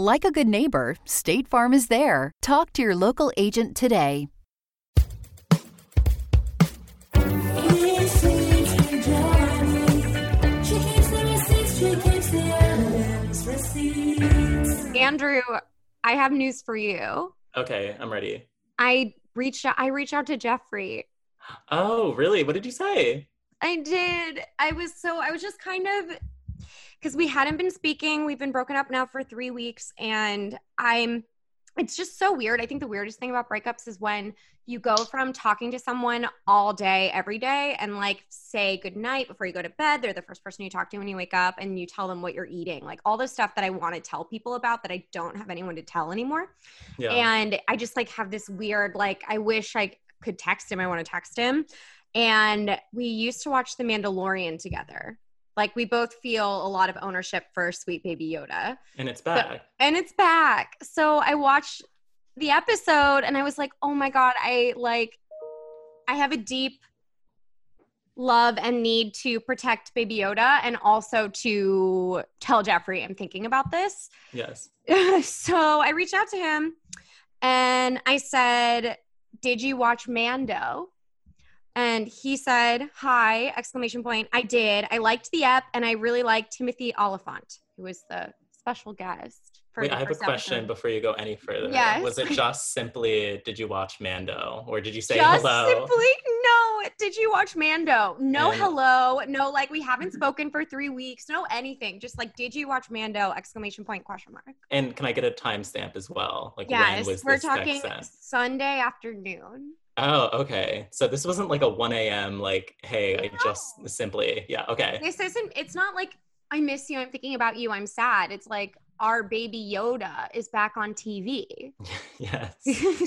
Like a good neighbor, State Farm is there. Talk to your local agent today. Andrew, I have news for you. Okay, I'm ready. I reached out I reached out to Jeffree. Oh, really? What did you say? I did. I was so I was just kind of because we hadn't been speaking. We've been broken up now for three weeks, and I'm it's just so weird. I think the weirdest thing about breakups is when you go from talking to someone all day, every day, and like say goodnight before you go to bed. They're the first person you talk to when you wake up, and you tell them what you're eating. Like all the stuff that I want to tell people about that I don't have anyone to tell anymore. Yeah. And I just like have this weird, like, I wish I could text him. I want to text him. And we used to watch The Mandalorian together. Like we both feel a lot of ownership for Sweet Baby Yoda and it's back. and it's back. So I watched the episode and I was like, oh my God, I like, I have a deep love and need to protect Baby Yoda and also to tell Jeffree I'm thinking about this. yes. so I reached out to him and I said, Did you watch Mando? And he said, Hi, exclamation point. I did. I liked the app and I really liked Timothy Olyphant, who was the special guest. For Wait, the I have a question episode. before you go any further. Yes. Was it just simply did you watch Mando or did you say Just hello? simply no. Did you watch Mando? No, And- hello. No, like we haven't spoken for three weeks. No, anything. Just like, did you watch Mando? Exclamation point, question mark. And can I get a timestamp as well? Like when was we're talking? Sunday afternoon. Oh, okay. So this wasn't like a 1 a.m. like, hey, I just simply yeah, okay. This isn't, it's not like I miss you, I'm thinking about you, I'm sad. It's like our baby Yoda is back on TV. yes.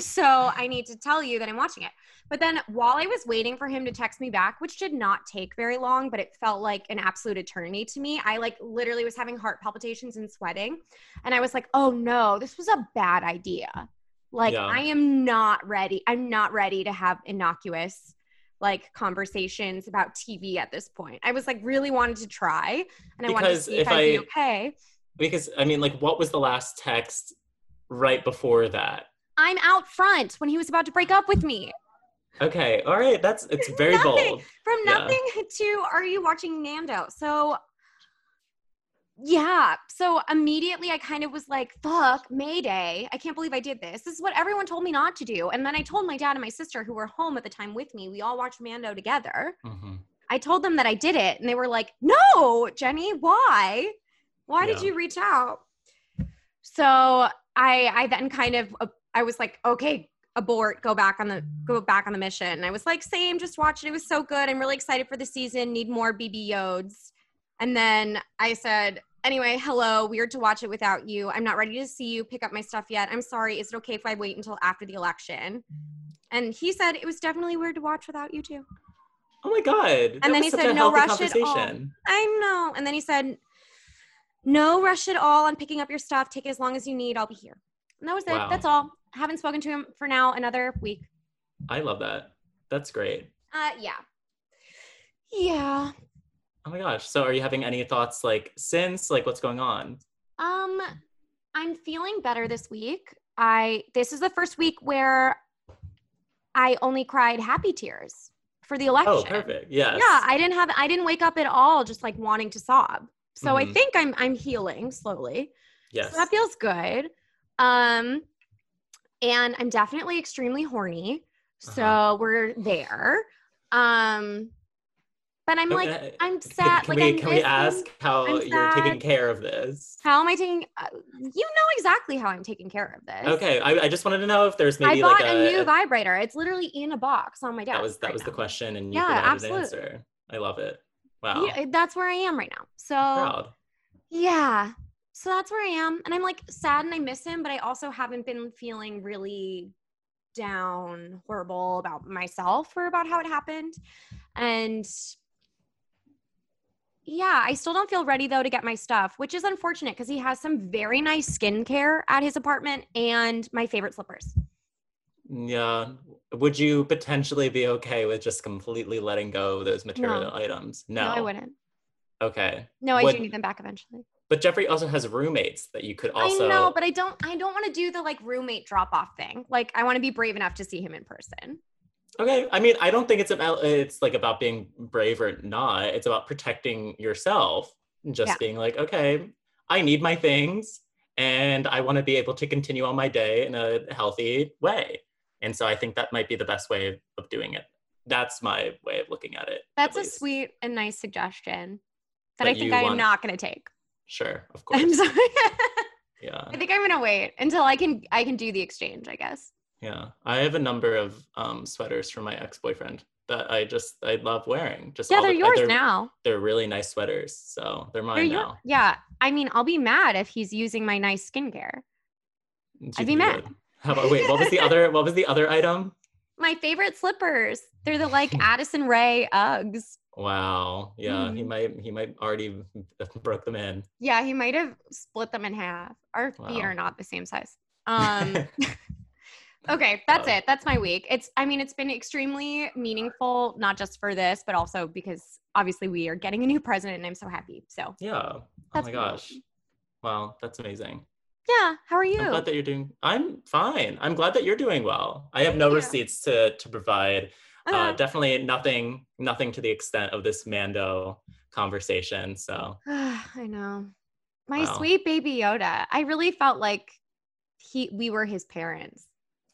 so I need to tell you that I'm watching it. But then while I was waiting for him to text me back, which did not take very long, but it felt like an absolute eternity to me, I like literally was having heart palpitations and sweating. And I was like, oh no, this was a bad idea. Like, Yeah. I am not ready. I'm not ready to have innocuous like conversations about TV at this point. I was like really wanted to try and I wanted to see if, if I'd be okay. Because I mean, like, what was the last text right before that? I'm out front when he was about to break up with me. Okay, all right, that's it's very Nothing. bold. from Yeah. nothing to are you watching Mando? So yeah, so immediately I kind of was like, fuck, Mayday. I can't believe I did this. This is what everyone told me not to do. And then I told my dad and my sister who were home at the time with me, we all watched Mando together. Mhm. I told them that I did it and they were like, "No, Jenny, why? Why did you reach out?" So, I I then kind of uh, I was like, "Okay, abort, go back on the go back on the mission." And I was like, "Same, just watch it. It was so good. I'm really excited for the season. Need more BB Yodes." And then I said, "Anyway, hello. Weird to watch it without you. I'm not ready to see you pick up my stuff yet. I'm sorry. Is it okay if I wait until after the election?" And he said it was definitely weird to watch without you too. Oh my god. that then he said, "No rush at all." I know. And then he said, No rush at all on picking up your stuff. Take it as long as you need. I'll be here. And that was Wow. it. That's all. Haven't spoken to him for now another week. I love that. That's great. Uh yeah. Yeah. Oh my gosh. So are you having any thoughts like since like what's going on? Um I'm feeling better this week. I this is the first week where I only cried happy tears for the election. Oh, perfect. Yes. Yeah, I didn't have I didn't wake up at all just like wanting to sob. So I Mhm. think I'm I'm healing slowly. yes. So that feels good. Um, and I'm definitely extremely horny. So Uh-huh. we're there. Um, but I'm like, Okay. I'm sad. Can, like, we can we ask how you're taking care of this? How am I taking? Uh, you know exactly how I'm taking care of this. Okay, I, I just wanted to know if there's I maybe bought like a, a, new vibrator. It's literally in a box on my desk. that was that right was the question and you Yeah, provided absolutely. an answer. I love it. Wow. Yeah, that's where I am right now. So Proud. Yeah. So that's where I am. And I'm like sad and I miss him, but I also haven't been feeling really down, horrible about myself or about how it happened. And yeah, I still don't feel ready though to get my stuff, which is unfortunate because he has some very nice skincare at his apartment and my favorite slippers. Yeah. Would you potentially be okay with just completely letting go of those material No. items? No, No. I wouldn't. Okay. No, I Would- do need them back eventually. But Jeffrey also has roommates that you could also I know, but I don't I don't want to do the like roommate drop off thing. Like I want to be brave enough to see him in person. Okay, I mean, I don't think it's about it's like about being brave or not. It's about protecting yourself. and Just Yeah. being like, okay, I need my things, and I want to be able to continue on my day in a healthy way. And so I think that might be the best way of doing it. That's my way of looking at it. at That's a sweet and nice suggestion that But I think I am want- not going to take. Sure, of course. I'm sorry. Yeah, I think I'm going to wait until I can I can do the exchange, I guess. Yeah. I have a number of um, sweaters from my ex-boyfriend that I just I love wearing. Just Yeah, all they're the- yours they're, now. They're really nice sweaters, so they're mine They're your- now. yeah. I mean, I'll be mad if he's using my nice skincare. I'd be mad. How about wait? What was the other? What was the other item? My favorite slippers. They're the like Addison Rae Uggs. Wow. Yeah, he Mhm. might. He might already broke them in. Yeah, he might have split them in half. Our feet are not the same size. Um Okay, that's Wow. it. That's my week. It's I mean, it's been extremely meaningful, not just for this, but also because obviously we are getting a new president and I'm so happy. So yeah. Oh my gosh. Wow, that's amazing. yeah, how are you? I'm glad that you're doing. I'm fine. I'm glad that you're doing well. I have no you. receipts to to provide. Uh, Uh, definitely nothing. Nothing to the extent of this Mando conversation. So I know. My Wow. sweet baby Yoda. I really felt like he we were his parents.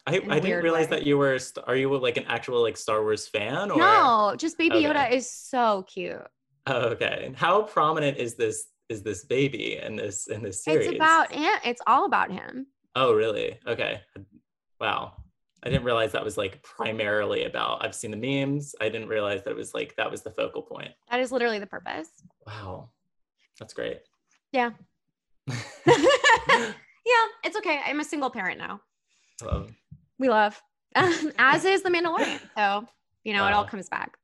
I, I didn't realize way. that you were. st- Are you like an actual like Star Wars fan? Or No, just baby Okay. Yoda is so cute. Oh, okay. And how prominent is this? Is this baby in this in this series? It's about him. It's all about him. Oh, really? Okay. Wow. I didn't realize that was like primarily about. I've seen the memes. I didn't realize that it was like that was the focal point. That is literally the purpose. Wow. That's great. Yeah. yeah, it's okay. I'm a single parent now. Um, We love, as is the Mandalorian. So, you know, it all comes back.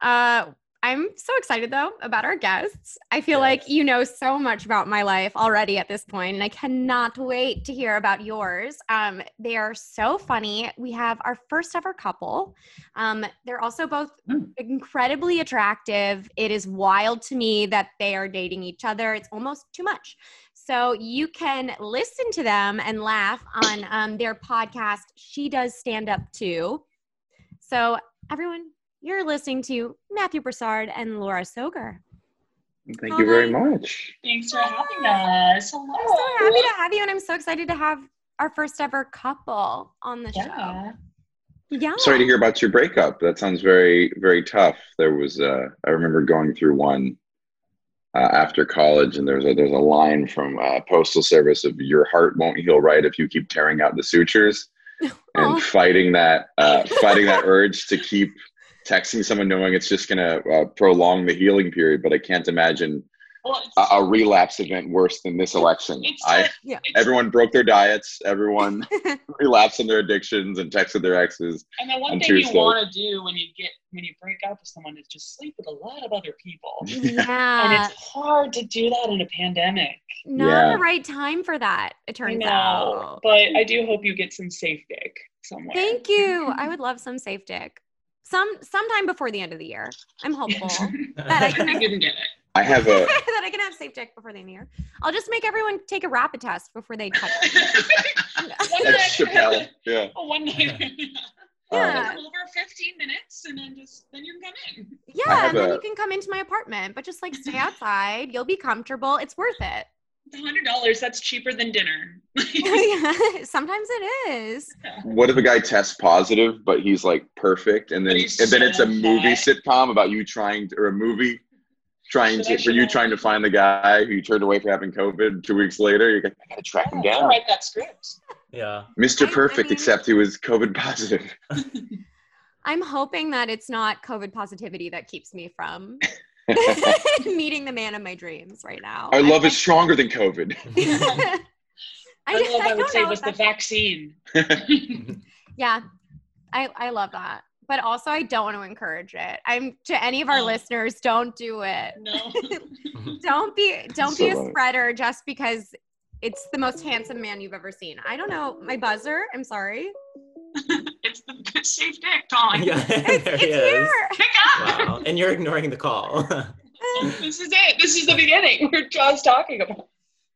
Uh, I'm so excited though about our guests. I feel like you know so much about my life already at this point, and I cannot wait to hear about yours. Um, they are so funny. We have our first ever couple. Um, they're also both Mm. incredibly attractive. It is wild to me that they are dating each other. It's almost too much. So you can listen to them and laugh on um, their podcast. She does stand up too. So everyone, you're listening to Matthew Broussard and Laura Sogar. Thank you very much. Thanks for having us. Hello. I'm so happy to have you, and I'm so excited to have our first ever couple on the Yeah. show. Yeah. Sorry to hear about your breakup. That sounds very, very tough. There was, uh, I remember going through one uh, after college, and there's a there's a line from uh, Postal Service of "Your heart won't heal right if you keep tearing out the sutures," Aw. and fighting that uh, fighting that urge to keep texting someone knowing it's just gonna uh, prolong the healing period. But I can't imagine Well, a, a relapse event worse than this election. it's I Yeah. it's- everyone broke their diets. Everyone relapsed on their addictions and texted their exes. and the one on thing you want to do when you get when you break up with someone is just sleep with a lot of other people. Yeah, And it's hard to do that in a pandemic. Not Yeah. the right time for that, it I turns know, out. but I do hope you get some safe dick somewhere. Thank you. I would love some safe dick. Some sometime before the end of the year. I'm hopeful that I I can think you can get it. I have a that I can have safe dick before the end of the year. I'll just make everyone take a rapid test before they touch me. That's Chappelle. Yeah. Oh, one night. Yeah. Over 15 minutes, and then just then you can come in. Yeah, have and then a- you can come into my apartment, but just like stay outside. You'll be comfortable. It's worth it. Hundred dollars. That's cheaper than dinner. Oh, sometimes it is. What if a guy tests positive, but he's like perfect, and then But he's and then it's a so movie hot. sitcom about you trying to, or a movie trying Should to for you trying to find the guy who you turned away for having COVID two weeks later. You're like, I gotta track him down. write that script. yeah. Mr. I- I Perfect, mean- except he was COVID positive. I'm hoping that it's not COVID positivity that keeps me from meeting the man of my dreams right now. Our I'm love like- is stronger than COVID. I, I, love, I, don't would say know was the vaccine. Yeah, I I love that. But also, I don't want to encourage it. I'm to any of our No. listeners, don't do it. No. Don't be don't So be a funny. spreader just because it's the most handsome man you've ever seen. I don't know. My buzzer. I'm sorry. It's the it's safe dick calling. yeah, It's, there it's he is. here. Pick up. Wow. And you're ignoring the call. This is it. This is the beginning. We're just talking about.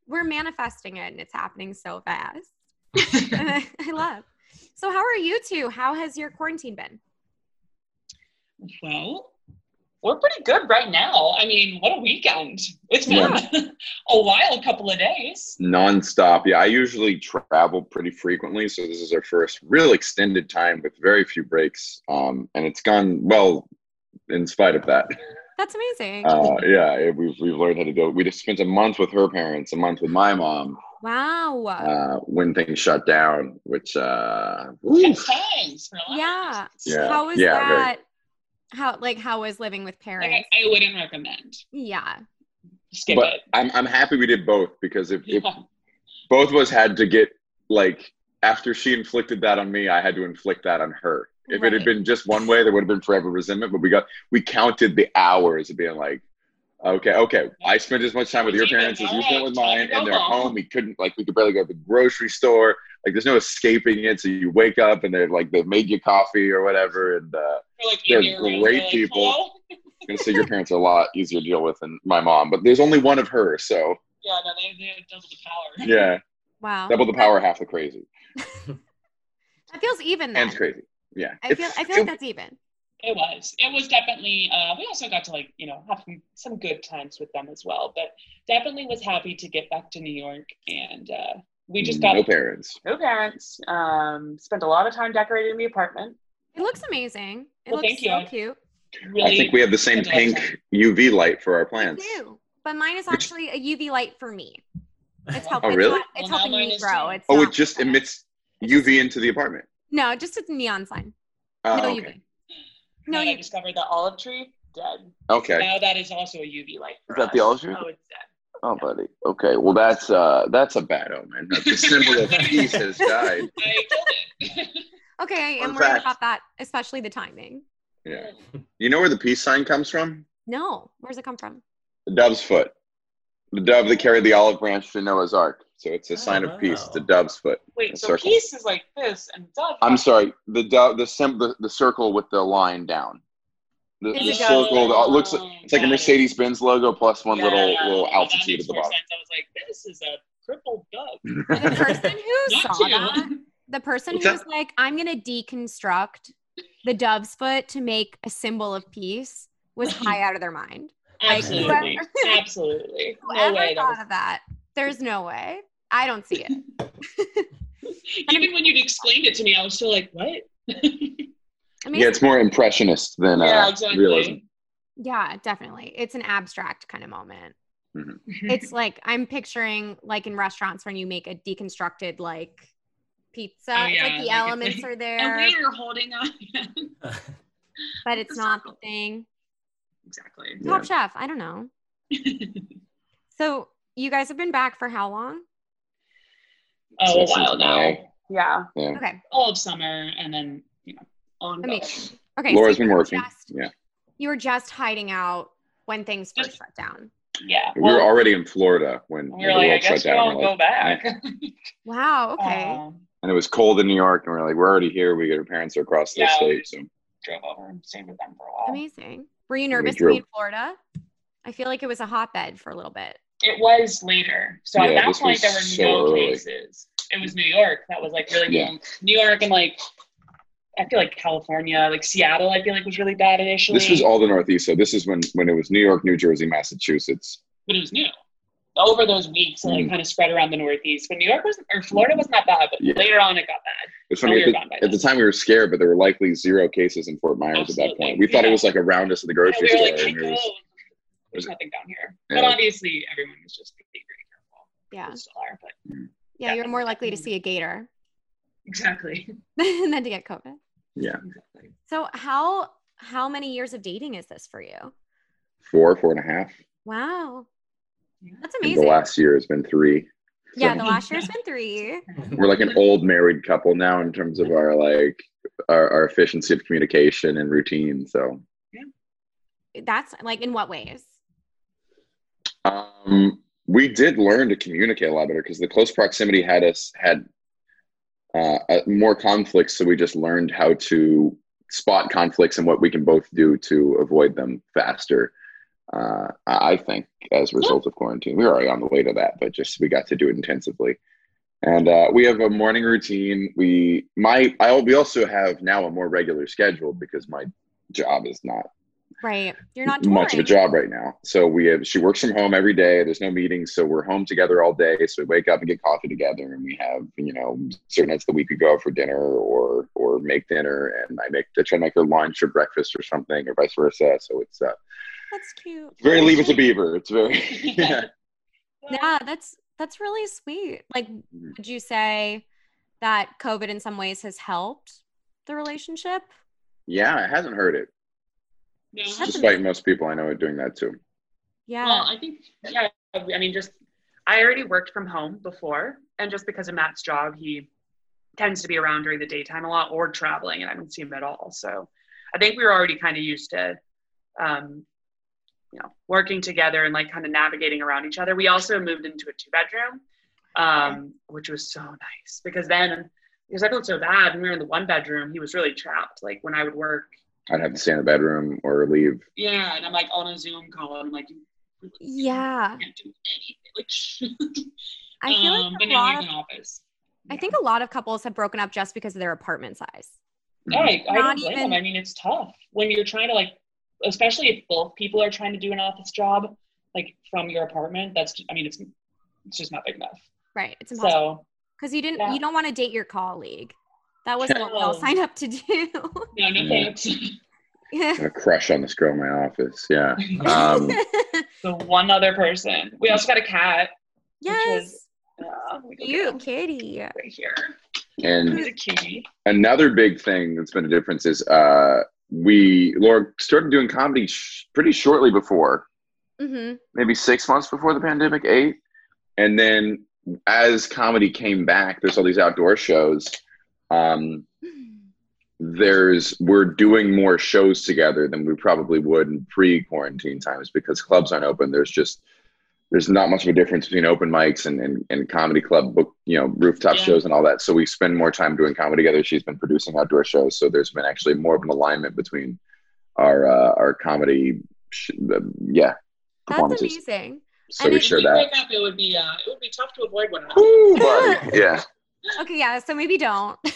We're manifesting it, and it's happening so fast. I, I love. So, how are you two? How has your quarantine been? Well, we're pretty good right now. I mean, what a weekend. It's been a wild couple of days. nonstop. Yeah, I usually travel pretty frequently, so this is our first real extended time with very few breaks, um, and it's gone well in spite of that. That's amazing. Uh, yeah, we've we've learned how to do. it. We just spent a month with her parents, a month with my mom wow. uh, when things shut down, which uh, oof. times for a lot. Yeah. Yeah. how was yeah, very- that? How like how was living with Like, parents? I, I wouldn't recommend. yeah. Skip but it. I'm I'm happy we did both because if, if both of us had to get like after she inflicted that on me, I had to inflict that on her. If it had been just one way, there would have been forever resentment. But we got we counted the hours of being like, okay, okay, I spent as much time with your parents as you spent with mine, and they're home. We couldn't like we could barely go to the grocery store. Like there's no escaping it. So you wake up and they're like they've made you coffee or whatever. And uh, They're, like, they're in your room, great like, people. "Hello?" I'm gonna say your parents are a lot easier to deal with than my mom. But there's only one of her, so Yeah, no, they, they have double the power. yeah, Wow. double the power, half the crazy. That feels even then. And it's crazy. Yeah. I feel I feel like that's even. It was. It was definitely. Uh, we also got to like you know have some, some good times with them as well. But definitely was happy to get back to New York, and uh, we just got no parents. no parents. Um, spent a lot of time decorating the apartment. It looks amazing. It Well, looks thank you. so cute. Really, I think we have the same spent a pink UV light for our Me plants. too. But mine is actually a UV light for me. It's helping. Oh, helping. really? It's, it's Well, helping me grow. It's Oh, it just like- emits UV into the apartment. No, just a neon sign. Oh, no okay. UV. No and I UV. discovered the olive tree dead. Okay. Now that is also a UV light. For Is that the olive tree? Oh, it's dead. Oh, buddy. Okay. Well, that's uh, that's a bad omen. That's a symbol of peace has died. I killed it. Okay, I am Fun worried fact. about that, especially the timing. Yeah. You know where the peace sign comes from? No, where's it come from? The dove's foot. The dove that carried the olive branch to Noah's Ark. So it's a sign Oh, of peace. It's a dove's foot. Wait, so circle. peace is like this, and dove. I'm sorry. The dove, the sim, the, the circle with the line down. The, the circle. dove. It looks like it's like a Mercedes Benz logo plus one Yeah, little yeah, little altitude makes at the bottom. sense. I was like, this is a crippled dove. The person who saw you. that, the person What's who that? was like, I'm gonna deconstruct the dove's foot to make a symbol of peace was high out of their mind. Like, Absolutely, whoever- absolutely. No way. Thought was, of that, there's no way. I don't see it. even when you'd explained it to me, I was still like, what? I mean, Yeah, it's more impressionist than yeah, uh, exactly. realism. yeah, definitely. It's an abstract kind of moment. Mhm. It's like I'm picturing like in restaurants when you make a deconstructed like pizza. Oh, it's yeah, like the like, elements like are a there, waiter holding on. but it's the not the thing. exactly. Yeah. Top Chef, I don't know. So you guys have been back for how long? oh, a while now. Yeah, Yeah. Okay, all of summer, and then you know, ongoing. amazing. Okay, Laura's so been working. just- Yeah. You were just hiding out when things first Just- shut down. Yeah. We were well, already in Florida when, we when were the like, I world shut guess we down. won't We're go like, back. Wow. Okay. Um, and it was cold in New York, and we are like, we're already here. We got our parents are across the Yeah. state, so drove over and stayed with them for a while. Amazing. Were you nervous to be in Florida? I feel like it was a hotbed for a little bit. It was later. So at that point, there were so no early. cases. It was New York that was like really Yeah. New York and like, I feel like California, like Seattle, I feel like was really bad initially. this was all the Northeast. So this is when when it was New York, New Jersey, Massachusetts. but it was new. Over those weeks, it like Mm. kind of spread around the Northeast. But New York was, or Florida wasn't that bad, but Yeah. later on it got bad. It's funny we at, the, at the time we were scared, but there were likely zero cases in Fort Myers at that point. We thought yeah. it was like around us at the Yeah, grocery we were store. like, and it was, There's nothing down here. Yeah. But obviously, everyone was just being very careful. Yeah. We still are, but Yeah, Yeah. you're more likely to see a gator exactly. and then to get COVID. Yeah, exactly. So how how many years of dating is this for you? four, four and a half. Wow. Yeah. That's And amazing. the last year has been three. Yeah, So- the last year's been three. We're like an old married couple now in terms of our like our, our efficiency of communication and routine. So yeah. That's like in what ways? um, we did learn to communicate a lot better because the close proximity had us had uh, uh, more conflicts. So we just learned how to spot conflicts and what we can both do to avoid them faster. Uh, I think as a result of quarantine, we were already on the way to that, but just we got to do it intensively. And uh, we have a morning routine. We my I we also have now a more regular schedule because my job is not Right. You're not much of a job right now. So we have she works from home every day. There's no meetings, so we're home together all day. So we wake up and get coffee together, and we have you know certain nights of the week we go out for dinner or or make dinner, and I make I try to make her lunch or breakfast or something, or vice versa. So it's uh, That's cute. very leave it to Beaver. It's very yeah. Yeah, that's that's really sweet. Like, Mhm. would you say that COVID in some ways has helped the relationship? yeah, it hasn't hurt it, No. That's despite most people I know are doing that too. Yeah. Well, I think, yeah, I mean, just, I already worked from home before. And just because of Matt's job, he tends to be around during the daytime a lot or traveling, and I don't see him at all. So I think we were already kind of used to, um, you know, working together and like kind of navigating around each other. We also moved into a two bedroom, um, which was so nice because then, because I felt so bad when we were in the one bedroom, he was really trapped. Like when I would work, I'd have to stay in the bedroom or leave. yeah, and I'm like on a Zoom call, and I'm like, you yeah. can't do anything. Like, I feel um, like a lot of office. I think a lot of couples have broken up just because of their apartment size. Yeah, I, I Not don't blame even- them. I mean, it's tough when you're trying to like, especially if both people are trying to do an office job, like from your apartment. That's, I mean, it's it's just not big enough. Right. It's impossible. So Because you didn't yeah. you don't want to date your colleague. That wasn't what we all signed up to do. no, no Yeah. thanks. yeah. a crush on this girl in my office. Yeah. Um, the one other person. We also got a cat. yes. Uh, we go get Cute him kitty. right here. and a cutie. another big thing that's been a difference is uh, we Laura started doing comedy sh- pretty shortly before, hmm maybe six months before the pandemic, eight, and then as comedy came back, there's all these outdoor shows. Um, there's we're doing more shows together than we probably would in pre-quarantine times because clubs aren't open. There's just there's not much of a difference between open mics and, and, and comedy club book, you know, rooftop Yeah. shows and all that. So we spend more time doing comedy together. She's been producing outdoor shows. So there's been actually more of an alignment between our, uh, our comedy, sh- uh, yeah, That's amazing. So And we if share that. break up, it would be uh, it would be tough to avoid one another. Ooh, buddy. Yeah. Okay, yeah, so maybe don't.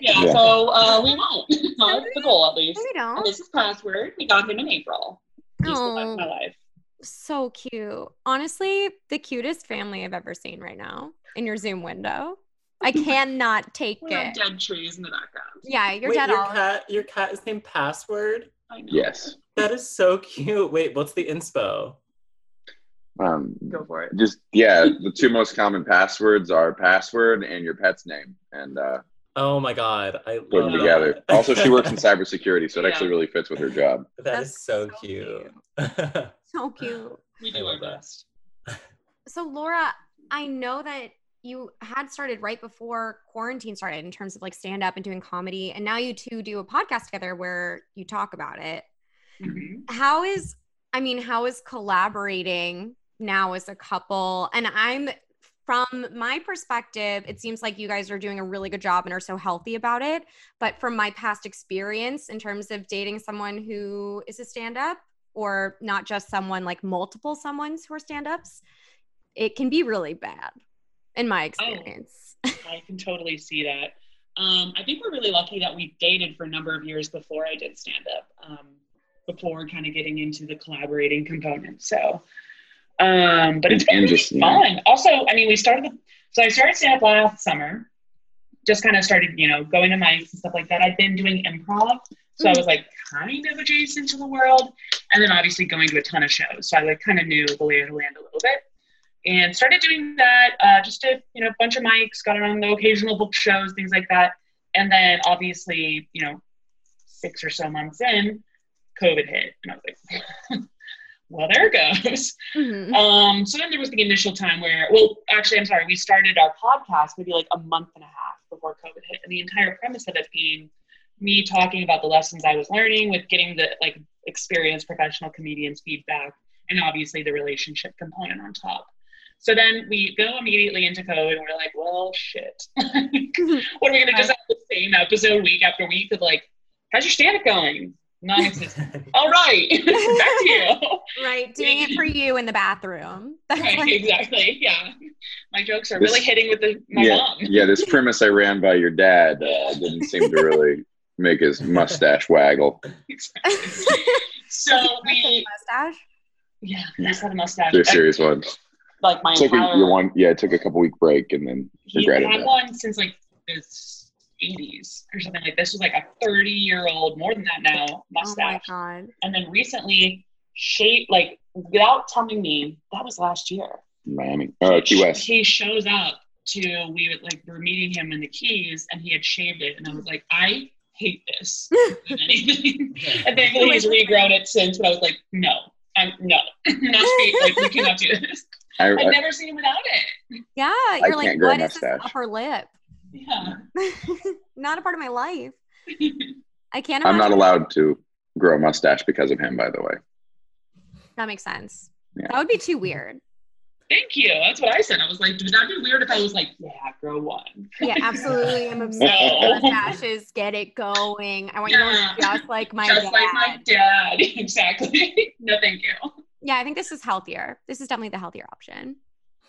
Yeah, Yeah. so uh, we won't. That's the goal, at least. maybe don't. this is password. We got him in April. He's the best of my Oh, life. so cute. Honestly, the cutest family I've ever seen right now in your Zoom window. I cannot take We have it. dead trees in the background. Yeah, you're Wait, dead your all. cat, your cat is named Password. I know. Yes. That is so cute. Wait, what's the inspo? Um, Go for it. just, yeah, the two most common passwords are password and your pet's name. And, uh, Oh my god, I put love them that. together. Also, she works in cybersecurity, so it Yeah. actually really fits with her job. That That's is so, so cute. So cute. We do our best. So Laura, I know that you had started right before quarantine started in terms of like stand up and doing comedy and now you two do a podcast together where you talk about it. Mhm. How is I mean, how is collaborating now as a couple? And I'm from my perspective, it seems like you guys are doing a really good job and are so healthy about it. But from my past experience, in terms of dating someone who is a stand up or not just someone like multiple someone's who are stand ups, it can be really bad in my experience. I can totally see that. Um, I think we're really lucky that we dated for a number of years before I did stand up, um, before kind of getting into the collaborating component. So, um, but it's been really just, yeah. fun. Also, I mean, we started, the, so I started stand up last summer, just kind of started, you know, going to mics and stuff like that. I've been doing improv. So I was like kind of adjacent to the world. And then obviously going to a ton of shows. So I like kind of knew the lay of the land a little bit and started doing that. Uh, just did you know a bunch of mics, got on the occasional book shows, things like that. And then obviously, you know, six or so months in, COVID hit, and I was like, well, there it goes. Mhm. Um, so then there was the initial time where, well, actually, I'm sorry, we started our podcast maybe like a month and a half before COVID hit, and the entire premise of it being me talking about the lessons I was learning with getting the like experienced professional comedians feedback, and obviously the relationship component on top. So then we go immediately into COVID, and we're like, well, shit. what are we gonna just have the same episode week after week of like, how's your stand-up going? Non-existent. All right, back to you. right, doing it for you in the bathroom. That's Right, like- exactly. Yeah. My jokes are This- really hitting with the, my yeah, mom. yeah. This premise I ran by your dad uh, didn't seem to really make his mustache waggle. Exactly. So we, mustache. yeah, I just had a mustache. They're serious ones. Like my Took a, entire, you one, yeah. It took a couple week break and then he regretted had that. one since like the 80s or something like this. was like a 30 year old, more than that now, mustache Oh my mustache. god. and then recently, shaped like without telling me, that was last year. Miami. Oh, Key West. He shows up to we would like we're meeting him in the Keys, and he had shaved it, and I was like, I hate this. more than anything. and thankfully he's regrown it since, but I was like, no, I'm no, not straight. Like we cannot do this. I, I've never seen him without it. Yeah, you're like, can't grow a what is this upper lip? Yeah. not a part of my life. I can't. I'm not allowed to grow a mustache because of him. By the way. That makes sense. Yeah. That would be too weird. Thank you. That's what I said. I was like, would that be weird if I was like, yeah, grow one? Yeah, absolutely. I'm obsessed No. with mustaches. Get it going. I want you to look just like my Just dad. like my dad. exactly. no, thank you. yeah, I think this is healthier. This is definitely the healthier option.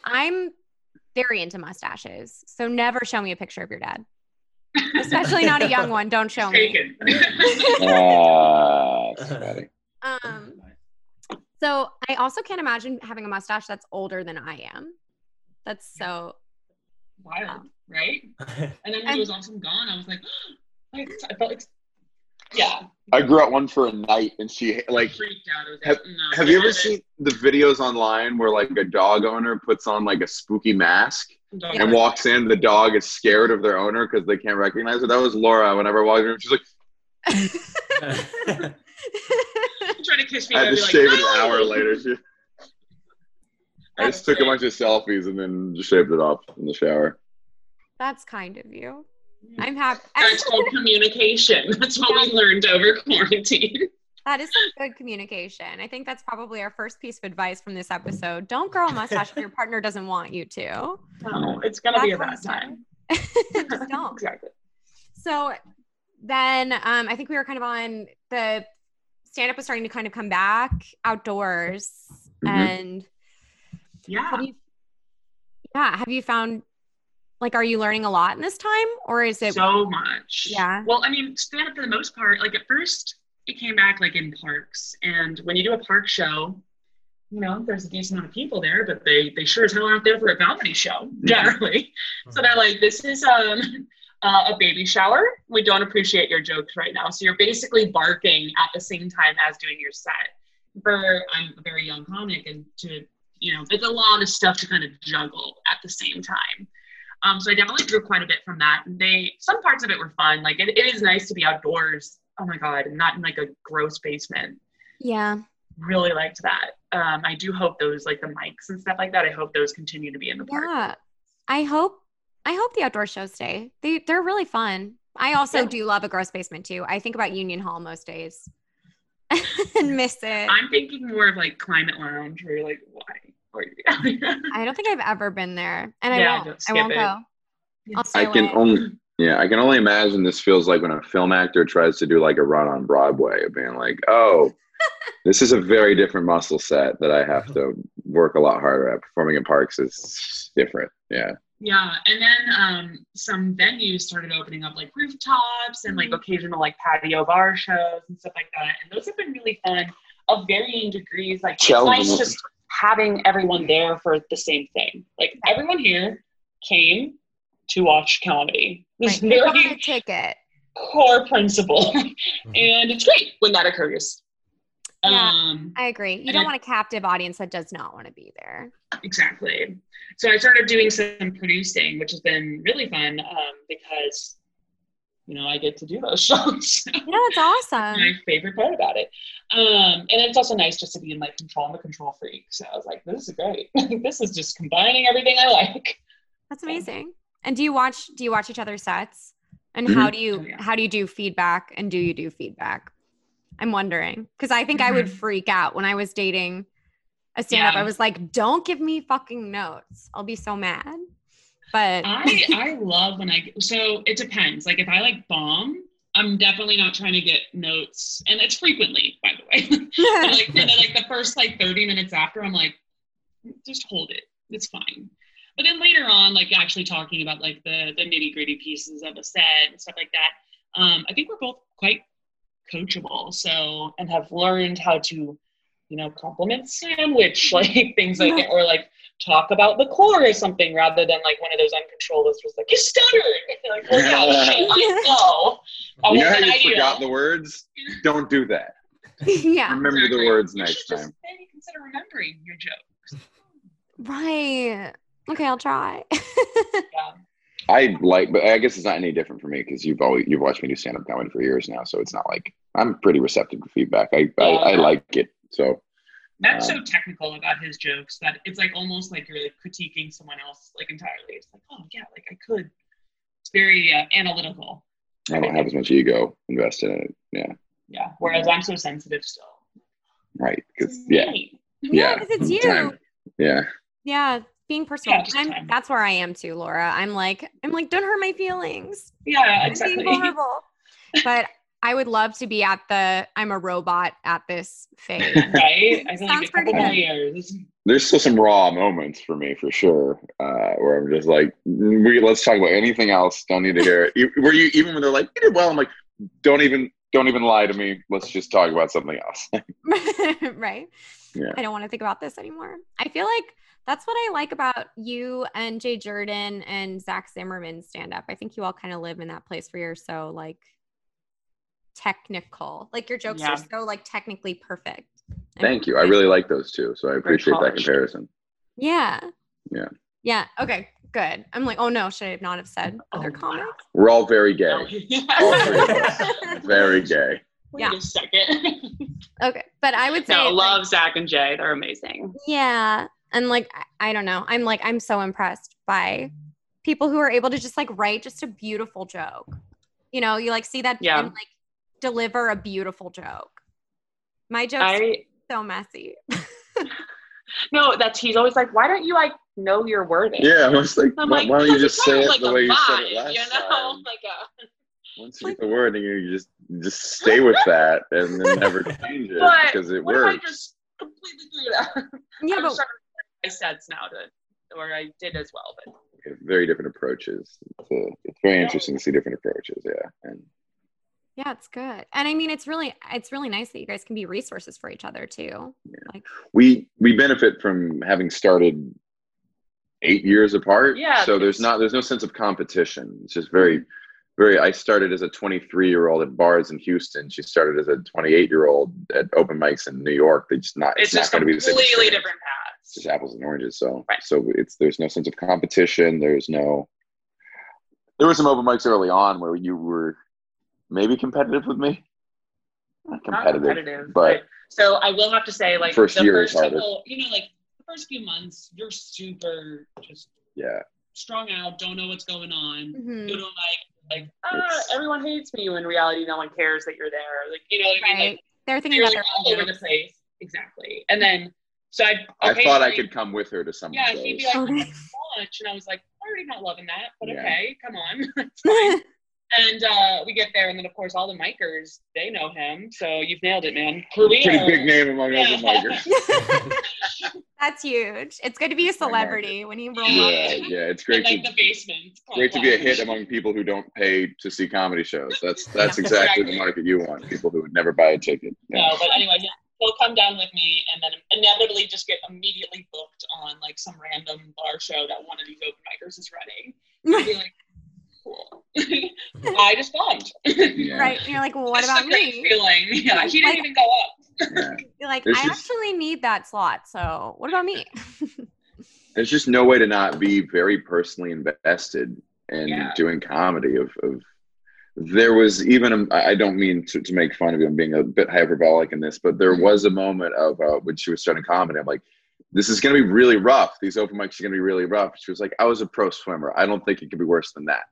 I'm very into mustaches, so never show me a picture of your dad, especially not a young one. Don't show me. Taken. That's funny. Um, so I also can't imagine having a mustache that's older than I am. That's so Wild, right? And then when And- he was awesome gone, I was like, I I felt like, yeah, I grew up one for a night, and she like. freaked out. I was Have- no. Have you ever seen the videos online where like a dog owner puts on like a spooky mask Dog and walks in? The dog is scared of their owner because they can't recognize her. That was Laura. Whenever I walked in, she's like, trying to kiss me. I had I'd to be like, shave it "No!" an hour later. She, I just took a bunch of selfies and then just shaved it off in the shower. that's kind of you. I'm happy. That's called communication. That's what we learned over quarantine. That is some good communication. I think that's probably our first piece of advice from this episode. Don't grow a mustache if your partner doesn't want you to. No, it's gonna be a bad time. Just don't. exactly. So then um, I think we were kind of on the stand up was starting to kind of come back outdoors. Mhm. And Yeah. have you, yeah, have you found like, are you learning a lot in this time or is it? so much. Yeah. Well, I mean, stand up for the most part, like at first it came back like in parks. And when you do a park show, you know, there's a decent amount of people there, but they they sure as hell aren't there for a comedy show, generally. so they're like, this is um uh, a baby shower. We don't appreciate your jokes right now. So you're basically barking at the same time as doing your set. For I'm a very young comic and to you know, it's a lot of stuff to kind of juggle at the same time. Um, so I definitely grew quite a bit from that. And they some parts of it were fun. Like it, it is nice to be outdoors. Oh my god, and not in like a gross basement. Yeah. Really liked that. Um, I do hope those like the mics and stuff like that. I hope those continue to be in the park. Yeah. I hope, I hope the outdoor shows stay. They, they're really fun. I also Yeah. do love a gross basement too. I think about Union Hall most days and miss it. I'm thinking more of like climate lounge where you're like, why? Why you I don't think I've ever been there, and Yeah, I won't. don't I won't it. go. I'll stay I can away. only yeah, I can only imagine this feels like when a film actor tries to do like a run on Broadway of being like, oh, this is a very different muscle set that I have to work a lot harder at. Performing in parks is different. Yeah. Yeah, and then um, some venues started opening up like rooftops and like Mhm. occasional like patio bar shows and stuff like that. And those have been really fun of varying degrees. Like it's nice just having everyone there for the same thing. Like everyone here came to watch comedy. This Right. Pick very a ticket. core principle, and it's great when that occurs. Yeah. Um, I agree. You don't then- want a captive audience that does not want to be there. Exactly. So I started doing some producing, which has been really fun um, because you know, I get to do those shows. No, it's awesome. my favorite part about it. Um, and it's also nice just to be in like control. I'm a control freak. So I was like, this is great. this is just combining everything I like. That's amazing. And do you watch do you watch each other's sets? And Mhm. how do you Oh, yeah. how do you do feedback and do you do feedback? I'm wondering because I think I would Mhm. freak out when I was dating a stand up. Yeah. I was like, don't give me fucking notes. I'll be so mad. But I I love when I so it depends. Like if I like bomb, I'm definitely not trying to get notes, and it's frequently, by the way. But, like for the, like the first like 30 minutes after, I'm like, just hold it. It's fine. But then later on, like actually talking about like the the nitty gritty pieces of a set and stuff like that, um, I think we're both quite coachable. So and have learned how to, you know, compliment sandwich like things like that, or like talk about the core or something rather than like one of those uncontrolled was like you stuttered. like, well, yeah, shit, I know. That You know oh, how you ideal. forgot the words? Don't do that. yeah. Remember the words You next just time. maybe consider remembering your joke. Right. Okay, I'll try. Yeah. I like, but I guess it's not any different for me because you've always you've watched me do stand up comedy for years now, so it's not like I'm pretty receptive to feedback. I I, I like it. So Matt's Um, so technical about his jokes that it's like almost like you're like critiquing someone else like entirely. It's like, oh yeah, like I could. It's very uh, analytical. I don't have as much ego invested in it. Yeah, Yeah. Whereas I'm so sensitive still. right. Because It's yeah, me. yeah, Yeah. because it's you. Time. yeah, Yeah, being personal. Yeah, I'm, that's where I am too, Laura. I'm like, I'm like, don't hurt my feelings. Yeah, I'm exactly. being vulnerable. but I would love to be at the I'm a robot at this phase. right? I Sounds like pretty good. years. there's still some raw moments for me for sure, uh, where I'm just like, we let's talk about anything else. Don't need to hear it. Where you even when they're like, you did well, I'm like, don't even don't even lie to me. Let's just talk about something else. right? Yeah. I don't want to think about this anymore. I feel like that's what I like about you and Jay Jordan and Zach Zimmerman stand up. I think you all kind of live in that place where you're so like technical. Like your jokes Yeah. are so like technically perfect. Thank you. I really like those two, so I appreciate that comparison. Yeah. Yeah. Yeah. Okay. Good. I'm like, oh no, should I not have said oh, other Oh, comics? We're all very gay. All three of Very gay. Wait Yeah. a second. Okay. But I would say no, like, love Zach and Jay. They're amazing. Yeah. And like, I, I don't know. I'm like, I'm so impressed by people who are able to just like write just a beautiful joke. You know, you like see that Yeah. and like deliver a beautiful joke. My joke's I so messy. no, that's he's always like, why don't you like know your wording? Yeah, I was like, I'm why, like, why don't you just say it like the a way you said it vibe, last you know? time? Like a, Once you get the word, and you just just stay with that, and then never change it but because it what if I works. just completely threw it out? Yeah, I'm but just trying to now to, or I did as well, but Very different approaches. It's, uh, it's very interesting to see different approaches. Yeah, and yeah, it's good. And I mean, it's really, it's really nice that you guys can be resources for each other too. Like, we we benefit from having started eight years apart. Yeah, So there's not there's no sense of competition. It's just very mm-hmm. very. I started as a 23 year old at bars in Houston. She started as a 28 year old at open mics in New York. They just not. it's, It's, not just going to be the same. completely different paths. Just apples and oranges. So Right. so it's there's no sense of competition. There's no. There were some open mics early on where you were maybe competitive with me. Not Not competitive, competitive, but so I will have to say, like First the year first harder. couple, you know, like the first few months, you're super just yeah, strung out, don't know what's going on. mhm. You don't like like ah, everyone hates me. When in reality, no one cares that you're there. Like you know what I mean? right. Like They're thinking you're about like all over the place. Exactly. And then so I I thought I could come with her to some Yeah, of he'd be those. like, Okay. lunch, and I was like, I'm already not loving that, but Yeah. okay, come on, it's fine. And uh, we get there, and then of course all the micers they know him, so you've nailed it, man. Pretty Career. big name among Yeah. open micers. That's huge. It's good to be a celebrity when you roll Yeah, up. yeah, it's In, great like to the basement. great to be a hit among people who don't pay to see comedy shows. That's that's Yeah. exactly the market you want. People who would never buy a ticket. Yeah. No, but anyway, yeah, he'll come down with me, and then inevitably just get immediately booked on like some random bar show that one of these open micers is running. I'd be like, cool. I just bombed. Yeah. Right. And you're like, well, what It's about me? feeling. Yeah, he didn't Like- even go up. Yeah. You're like, There's I just- actually need that slot. So what about me? There's just no way to not be very personally invested in Yeah. doing comedy. Of, of there was even a, I don't mean to, to make fun of you. I'm being a bit hyperbolic in this, but there was a moment of uh, when she was starting comedy. I'm like, this is going to be really rough. These open mics are going to be really rough. She was like, I was a pro swimmer. I don't think it could be worse than that.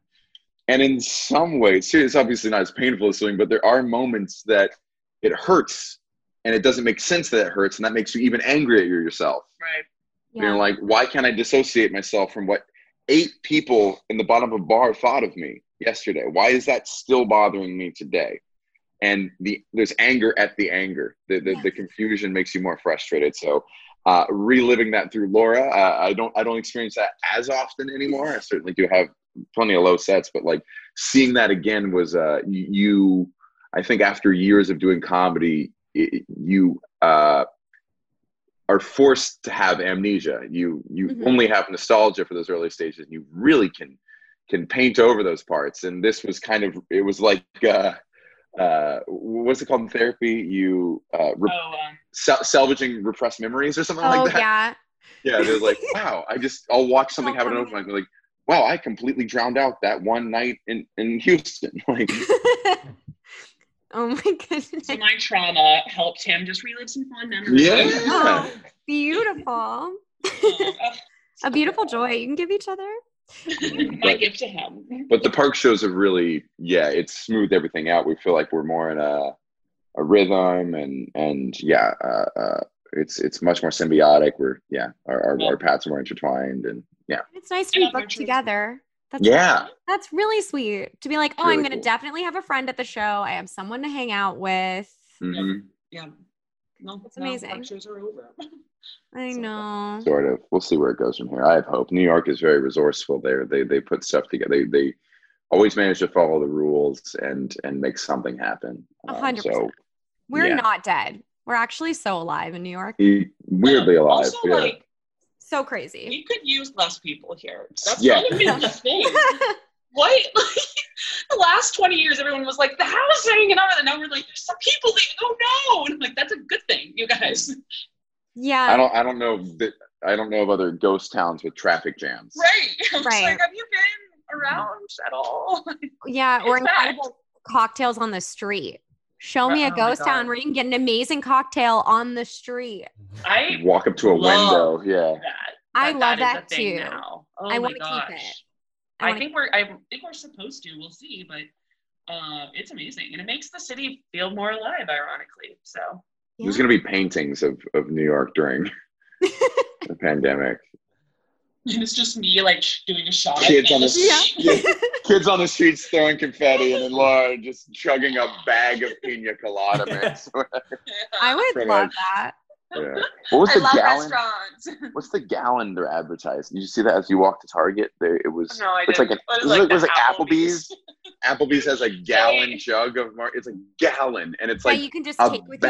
And in some ways, it's obviously not as painful as swimming, but there are moments that it hurts and it doesn't make sense that it hurts. And that makes you even angry at yourself. Right. Yeah. You're like, why can't I dissociate myself from what eight people in the bottom of a bar thought of me yesterday? Why is that still bothering me today? And the there's anger at the anger. The the, the confusion makes you more frustrated. So uh, reliving that through Laura, uh, I don't I don't experience that as often anymore. I certainly do have plenty of low sets, but like seeing that again was uh, you. I think after years of doing comedy, it, you uh, are forced to have amnesia. You you Mhm. only have nostalgia for those early stages. You really can can paint over those parts. And this was kind of it was like uh, uh, what's it called in therapy? You uh, re- Oh, um, sal- salvaging repressed memories or something oh like that. yeah. Yeah, they're like, wow, I just I'll watch something happen come over and like, wow, I completely drowned out that one night in in Houston. Like, oh my goodness. so my trauma helped him just relive some fun memories. yeah. Oh, beautiful. Oh, A beautiful joy you can give each other. my But- gift to him. But the park shows have really, yeah, it's smoothed everything out. We feel like we're more in a a rhythm and and yeah, uh, uh, it's it's much more symbiotic. We're yeah, our our, our paths are more intertwined and yeah, It's nice to Yeah, be booked together. That's yeah. That's really sweet to be like, oh, I'm going to cool. definitely have a friend at the show. I have someone to hang out with. mhm, Yeah. No, That's no, amazing. park shows are over. I So- know. Sort of. We'll see where it goes from here. I have hope. New York is very resourceful. There, they they put stuff together. They they always manage to follow the rules and and make something happen. A Um, hundred so percent. We're yeah. not dead. We're actually so alive in New York. he- weirdly alive. Also, yeah. like, So crazy. we could use less people here. That's Yeah. kind of been the thing. What? Like, the last 20 years, everyone was like, the housing and everything. Now we're like, there's some people leaving. Oh no. And I'm like, that's a good thing, you guys. yeah. I don't I don't know that I don't know of other ghost towns with traffic jams. Right. I'm just Right. like, have you been around at all? yeah. Or incredible cocktails on the street. Show me a Oh my ghost town where you can get an amazing cocktail on the street. I Walk up to a Love window. Yeah. that. I that love that is that too. Now. Oh I my wanna keep gosh. it. I, wanna- think we're I think we're supposed to. We'll see, but uh, it's amazing, and it makes the city feel more alive. Ironically, so There's gonna be paintings of, of New York during the pandemic. And it's just me like sh- doing a shot. Kids on the Yeah. yeah, kids on the streets throwing confetti and then Laura just chugging a bag of pina colada mix. I would Pretty love much. that. yeah. What was I the love gallon? restaurants. What's the gallon they're advertising? Did you see that as you walk to Target? There, it was. No, I it's like didn't. an. It Was was it, like was the like Applebee's. Applebee's has a gallon jug of mar. It's a gallon, and it's yeah, like you can just a take with you.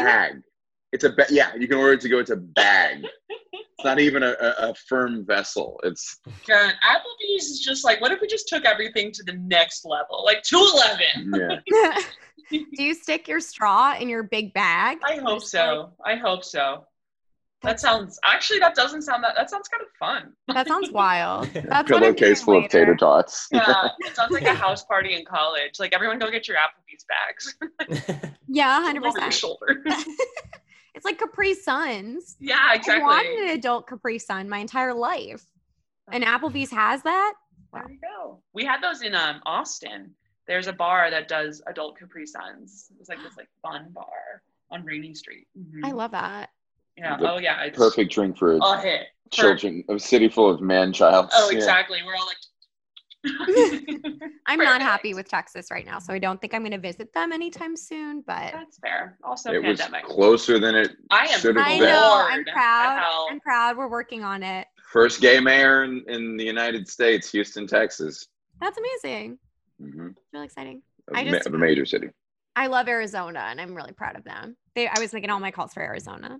Bag. It's a ba- yeah. You can order it to go. It's a bag. it's not even a, a, a firm vessel. It's God, Applebee's is just like, what if we just took everything to the next level, like two eleven? yeah. Do you stick your straw in your big bag? I hope so. I hope so. That sounds actually. That doesn't sound that. That sounds kind of fun. That sounds wild. That's what I'm doing Pillowcase full of tater tots. Yeah, it sounds like a house party in college. Like everyone, go get your Applebee's bags Yeah, hundred over your percent. Shoulder. It's like Capri Suns. yeah, exactly. I wanted an adult Capri Sun my entire life, and Applebee's has that. There you go. We had those in um Austin. There's a bar that does adult Capri Suns. It's like this like fun bar on Rainey Street. Mhm. I love that. yeah. The Oh yeah. It's Perfect drink for A hit. children. A city full of man child. Oh, exactly. We're all like. I'm not happy with Texas right now, so I don't think I'm going to visit them anytime soon. But That's fair. Also, It was closer than it I am should have I been. know I'm proud. I'm proud. We're working on it. First gay mayor in, in the United States, Houston, Texas. That's amazing. hmm Really exciting. Of, I ma- just- of a major city. I love Arizona, and I'm really proud of them. They, I was making all my calls for Arizona.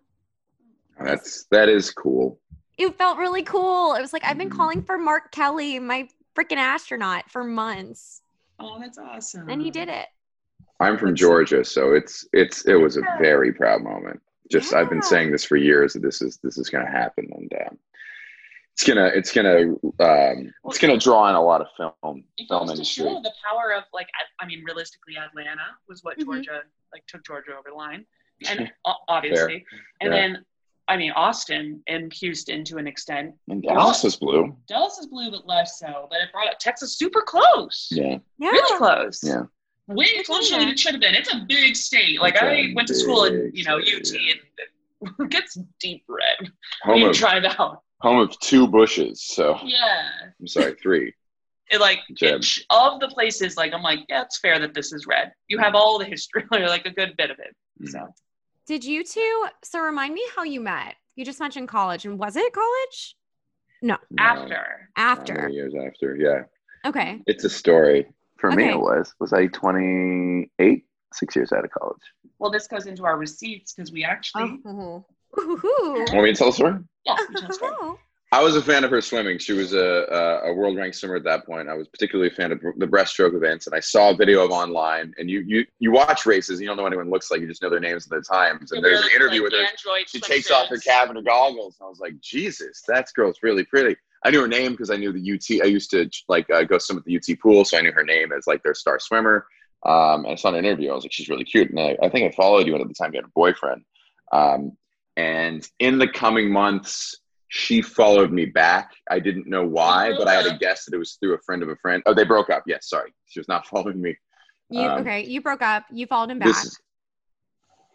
That's that is cool. It felt really cool. It was like I've been Mhm. calling for Mark Kelly, my freaking astronaut, for months, Oh, that's awesome. and he did it. I'm from Georgia, so it's it's it was a very proud moment. Just I've been saying this for years that this is this is going to happen, and um, it's gonna it's gonna um, it's gonna draw in a lot of film It film goes to industry. show the power of like I, I mean realistically Atlanta was what Mhm. Georgia like took Georgia over the line and o- obviously and Yeah. then I mean Austin and Houston to an extent And Dallas is blue. Dallas is blue but less so but it brought up Texas super close Yeah, Yeah. really close yeah. way closer than it should have been it's a big state like It's I a went to school in you know state, UT yeah. and it gets deep red Home you of try it out home of two bushes. So yeah I'm sorry, three. it like Jeb. it, sh- of the places like i'm like yeah it's fair that this is red you have all the history or like a good bit of it Mm. so Did you two? So remind me how you met. You just mentioned college, and was it college? No, after After. many years after. Yeah, Okay. it's a story. For me, it was. Was I 28? Six years out of college. well this goes into our receipts because we actually Oh. Ooh. Want me to tell the story? yeah we tell the story. I was a fan of her swimming. She was a, a, world ranked swimmer at that point. I was particularly a fan of the breaststroke events, and I saw a video of online. And you you you watch races, you don't know what anyone looks like. You just know their names and their times. And there's an interview like with her. Android She takes off her cap and her goggles, and I was like, Jesus, that girl's really pretty. I knew her name because I knew the UT. I used to like uh, go swim at the UT pool, so I knew her name as like their star swimmer. Um, and I saw an interview. I was like, she's really cute. And I, I think I followed you, and at the time you had a boyfriend. Um, and in the coming months, she followed me back. I didn't know why, but I had a guess that it was through a friend of a friend. Oh, they broke up. Yes, sorry. She was not following me. You Um, okay? You broke up. You followed him back. This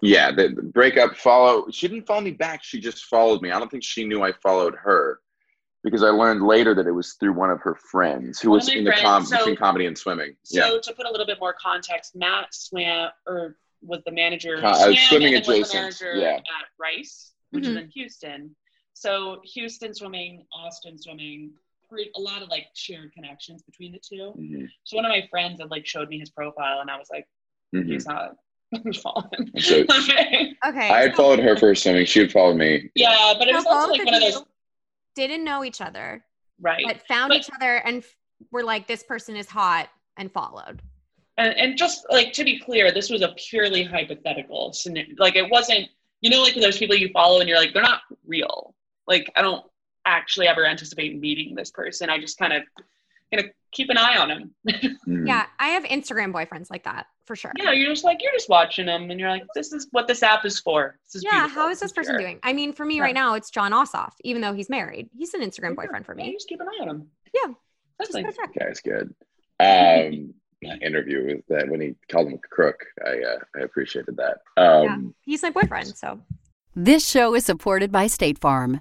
yeah, the, the breakup follow. She didn't follow me back. She just followed me. I don't think she knew I followed her because I learned later that it was through one of her friends who One was of my in the com- so- between comedy and swimming. so yeah, to put a little bit more context matt swam or was the manager Co- uh, swam swimming and then was adjacent, the manager yeah. at rice which Mhm. is in houston so houston swimming austin swimming a lot of like shared connections between the two Mhm, so one of my friends had like showed me his profile and i was like mhm. he's not following. So- okay. okay. I had so- followed her for swimming. She had followed me. Yeah, but it was also like one of those Didn't know each other, right. but found But- each other and f- were like, "This person is hot," and followed. and, and just like to be clear, this was a purely hypothetical scenario. Like it wasn't, you know, like those people you follow and you're like, they're not real. Like I don't actually ever anticipate meeting this person. I just kind of gonna keep an eye on him. Mhm. Yeah, I have Instagram boyfriends like that for sure. Yeah, you're just like you're just watching them and you're like, this is what this app is for. This is Yeah, beautiful. how is this person pure. doing? I mean, for me Yeah. right now, it's Jon Ossoff, even though he's married. He's an Instagram Yeah, boyfriend for yeah, me. just keep an eye on him. Yeah, That's Just like, gotta. Guy's good. Um, interview with that when he called him a crook. I uh, I appreciated that. Um, He's my boyfriend, so This show is supported by State Farm.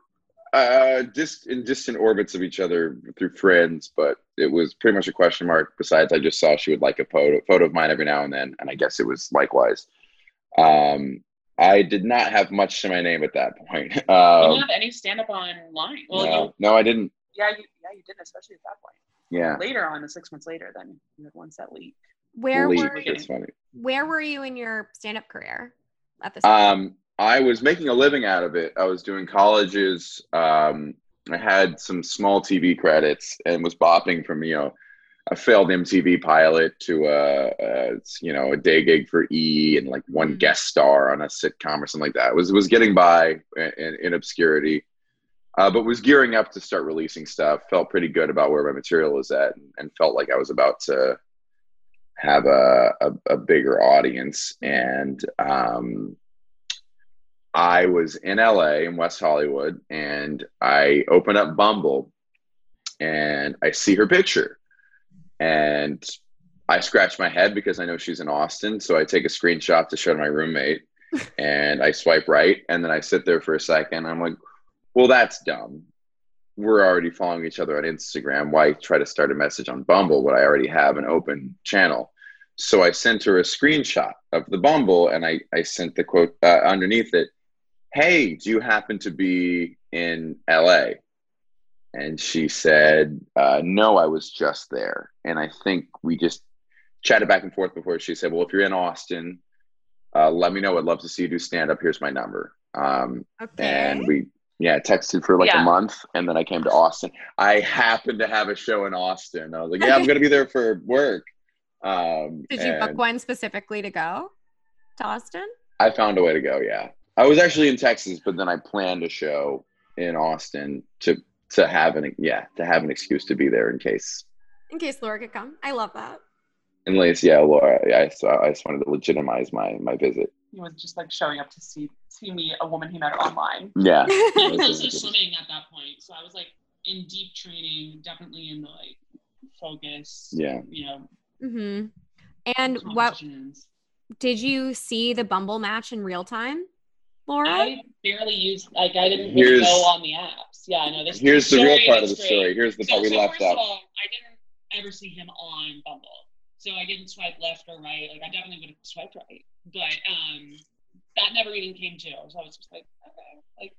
uh, just in distant orbits of each other through friends, but it was pretty much a question mark. Besides, I just saw she would like a photo photo of mine every now and then, and I guess it was likewise. Um, I did not have much to my name at that point. you Um, don't have any stand up online. Well, no, you, no, I didn't. yeah, you, yeah, you didn't, especially at that point. Yeah, Later on, six months later, then you had one set leak. where Leap, were you, funny. where were you in your stand-up career at this? time? Um, I was making a living out of it. I was doing colleges. Um, I had some small TV credits and was bopping from you know a failed MTV pilot to a, a you know a day gig for E and like one Mhm. guest star on a sitcom or something like that. It was was getting by in, in, in obscurity, uh, but was gearing up to start releasing stuff. Felt pretty good about where my material was at, and, and felt like I was about to have a, a, a bigger audience and um, I was in LA in West Hollywood and I open up Bumble and I see her picture. And I scratch my head because I know she's in Austin. So I take a screenshot to show to my roommate and I swipe right. And then I sit there for a second. I'm like, well, that's dumb. We're already following each other on Instagram. Why try to start a message on Bumble when I already have an open channel? So I sent her a screenshot of the Bumble and I, I sent the quote uh, underneath it Hey, do you happen to be in LA? And she said, uh, No, I was just there. And I think we just chatted back and forth before she said, Well, if you're in Austin, uh, let me know. I'd love to see you do stand up. Here's my number. Um, Okay. And we, yeah, texted for like Yeah. a month. And then I came to Austin. I happened to have a show in Austin. I was like, Yeah, I'm going to be there for work. Um, Did you book one specifically to go to Austin? I found a way to go. Yeah. I was actually in Texas, but then I planned a show in Austin to to have an yeah to have an excuse to be there in case In case Laura could come. I love that. Unless, yeah, Laura, yeah, so I just wanted to legitimize my my visit. He was just like showing up to see see me, a woman he met online. Yeah, I was This also swimming at that point, so I was like in deep training, definitely in the like focus. yeah. You know, Mm-hmm. And what did you see the Bumble match in real time, Laura? I barely used like I didn't Here's- really go on the apps. Yeah, I know This Here's the real part of the great. story. Here's the So, part we so left first of out. all, I didn't ever see him on Bumble, so I didn't swipe left or right. Like I definitely would have swiped right, but um, that never even came to. So I was just like, okay, like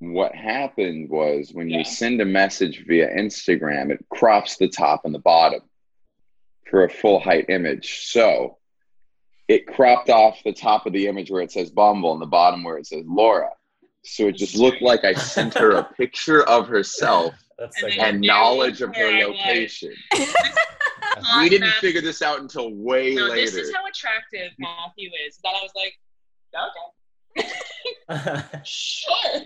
What happened was when Yeah. you send a message via Instagram, it crops the top and the bottom for a full height image. So it cropped off the top of the image where it says Bumble and the bottom where it says Laura. So it just looked like I sent her a picture of herself That's And so and knowledge of her location. We didn't mess. figure this out until way No, later. this is how attractive Matthew is. That I was like, okay, sure.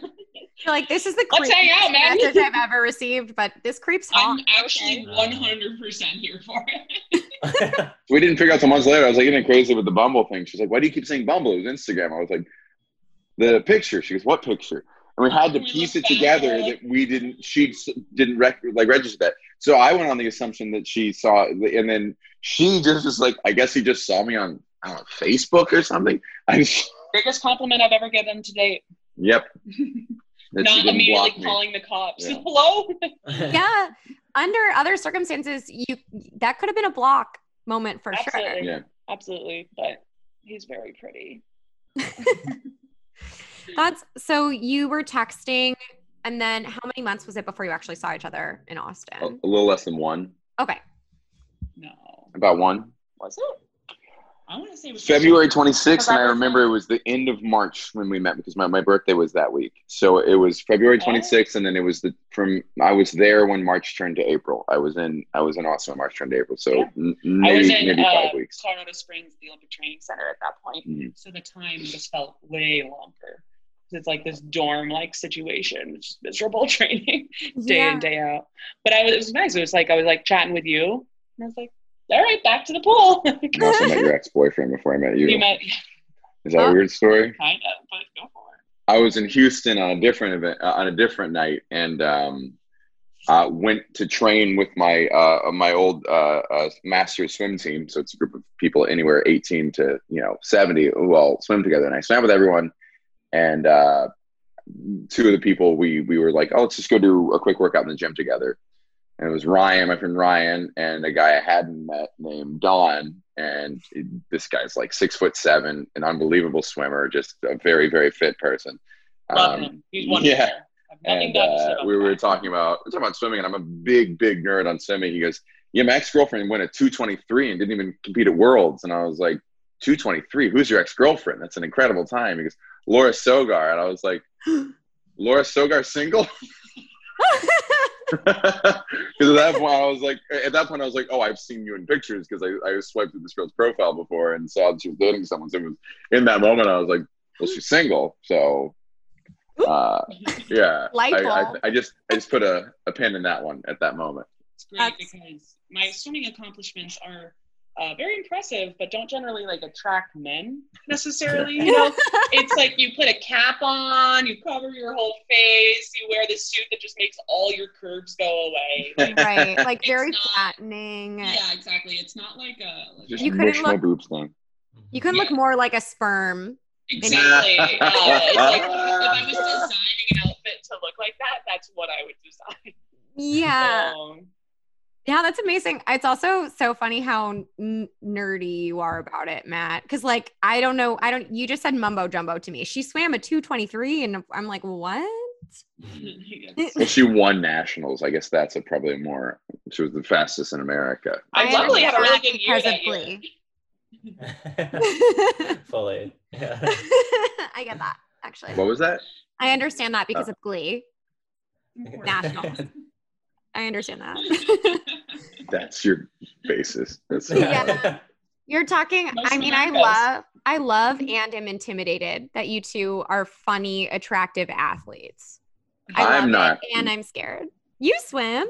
You're like, this is the Let's out, creepiest man. message I've ever received, but this creeps hot. I'm actually Okay. 100% here for it. we didn't figure out till months later. I was like, even crazy with the Bumble thing. She's like, why do you keep saying Bumble? It was Instagram. I was like, the picture. She goes, what picture? And we had to piece it together that we didn't. She didn't rec- like register that. So I went on the assumption that she saw, it, and then she just was like, I guess he just saw me on I don't know, Facebook or something. I just, Biggest compliment I've ever given to date. yep. That Not she didn't immediately block me. calling the cops. Yeah. Hello? yeah. Under other circumstances, you that could have been a block moment for sure. Absolutely. Yeah. Absolutely. But he's very pretty. That's so you were texting, and then how many months was it before you actually saw each other in A, Austin? a little less than one. Okay. No. About one. Was it? I want to say it was February 26th, and I I remember it was the end of March when we met because my, my birthday was that week. So it was February Oh. 26th, and then it was the from I was there when March turned to April. I was in I was in Austin when March turned to April. So Yeah. n- I was maybe in maybe uh, five weeks. Colorado Springs, the Olympic Training Center at that point. Mhm. So the time just felt way longer. It's like this dorm like situation, which is miserable training day Yeah. in, day out. But I was, it was nice. It was like I was like chatting with you, and I was like, all right, back to the pool. I also met your ex boyfriend before I met you. you met Is that a weird story? kind of, but go for it. I was in Houston on a different event uh, on a different night, and um, uh, went to train with my uh, my old uh, uh, master swim team. So it's a group of people anywhere 18 to you know 70 who all swim together. And I swam with everyone, and uh, two of the people we we were like, oh, let's just go do a quick workout in the gym together. And it was Ryan, my friend Ryan, and a guy I hadn't met named Don. And this guy's like six foot seven, an unbelievable swimmer, just a very very fit person. Love Um. He's wonderful. yeah. I have nothing and bad to say uh, we were talking about we're talking about swimming, and I'm a big, big nerd on swimming. He goes, "Yeah, my ex girlfriend went at 223 and didn't even compete at Worlds." And I was like, "223? Who's your ex girlfriend? That's an incredible time." He goes, "Laura Sogar," and I was like, "Laura Sogar single?" Because at that point, I was like, at that point, I was like, "Oh, I've seen you in pictures," because I, I swiped through this girl's profile before and saw that she was dating someone. So it was, in that moment, I was like, "Well, she's single," so. Uh, yeah, Light I, I, bulb. I just I just put a, a pin in that one at that moment. It's great That's- because my swimming accomplishments are uh, very impressive, but don't generally like attract men necessarily. You know, it's like you put a cap on, you cover your whole face, you wear this suit that just makes all your curves go away. right. Like It's very not- flattening. yeah, exactly. It's not like a like Just a- You couldn't look- boobs thing. You couldn't look more like a sperm. exactly. Uh, it's like if I was designing an outfit to look like that, that's what I would design. Yeah. So, Yeah, that's amazing. It's also so funny how n- nerdy you are about it, Matt. Because like I don't know, I don't. You just said mumbo jumbo to me. She swam a two twenty three, and I'm like, what? Well, she won nationals. I guess that's a probably more. She was the fastest in America. I luckily had a really good year because of that year. Glee. Fully. Yeah. I get that. Actually, What was that? I understand that because oh. of Glee. Nationals. I understand that. That's your basis. That's Yeah. You're talking. Most I mean, I America's. love, I love, and am intimidated that you two are funny, attractive athletes. I love I'm it, not and I'm scared. You swim.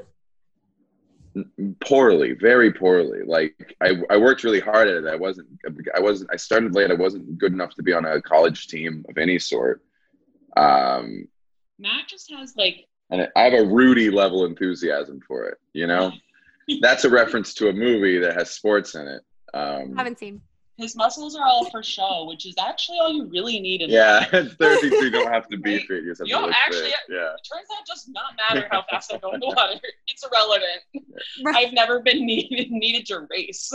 poorly, very poorly. Like I, I worked really hard at it. I wasn't. I wasn't. I started late. I wasn't good enough to be on a college team of any sort. Um, Matt just has like and I have a Rudy level enthusiasm for it. You know, that's a reference to a movie that has sports in it. Um, Haven't seen. his muscles are all for show, which is actually all you really need in yeah, life. it's therapy too. You don't have to be fit. You just have You don't actually- fit. Yeah. It turns out it does not matter how fast I go in the water. It's irrelevant. Right. I've never been needed needed to race.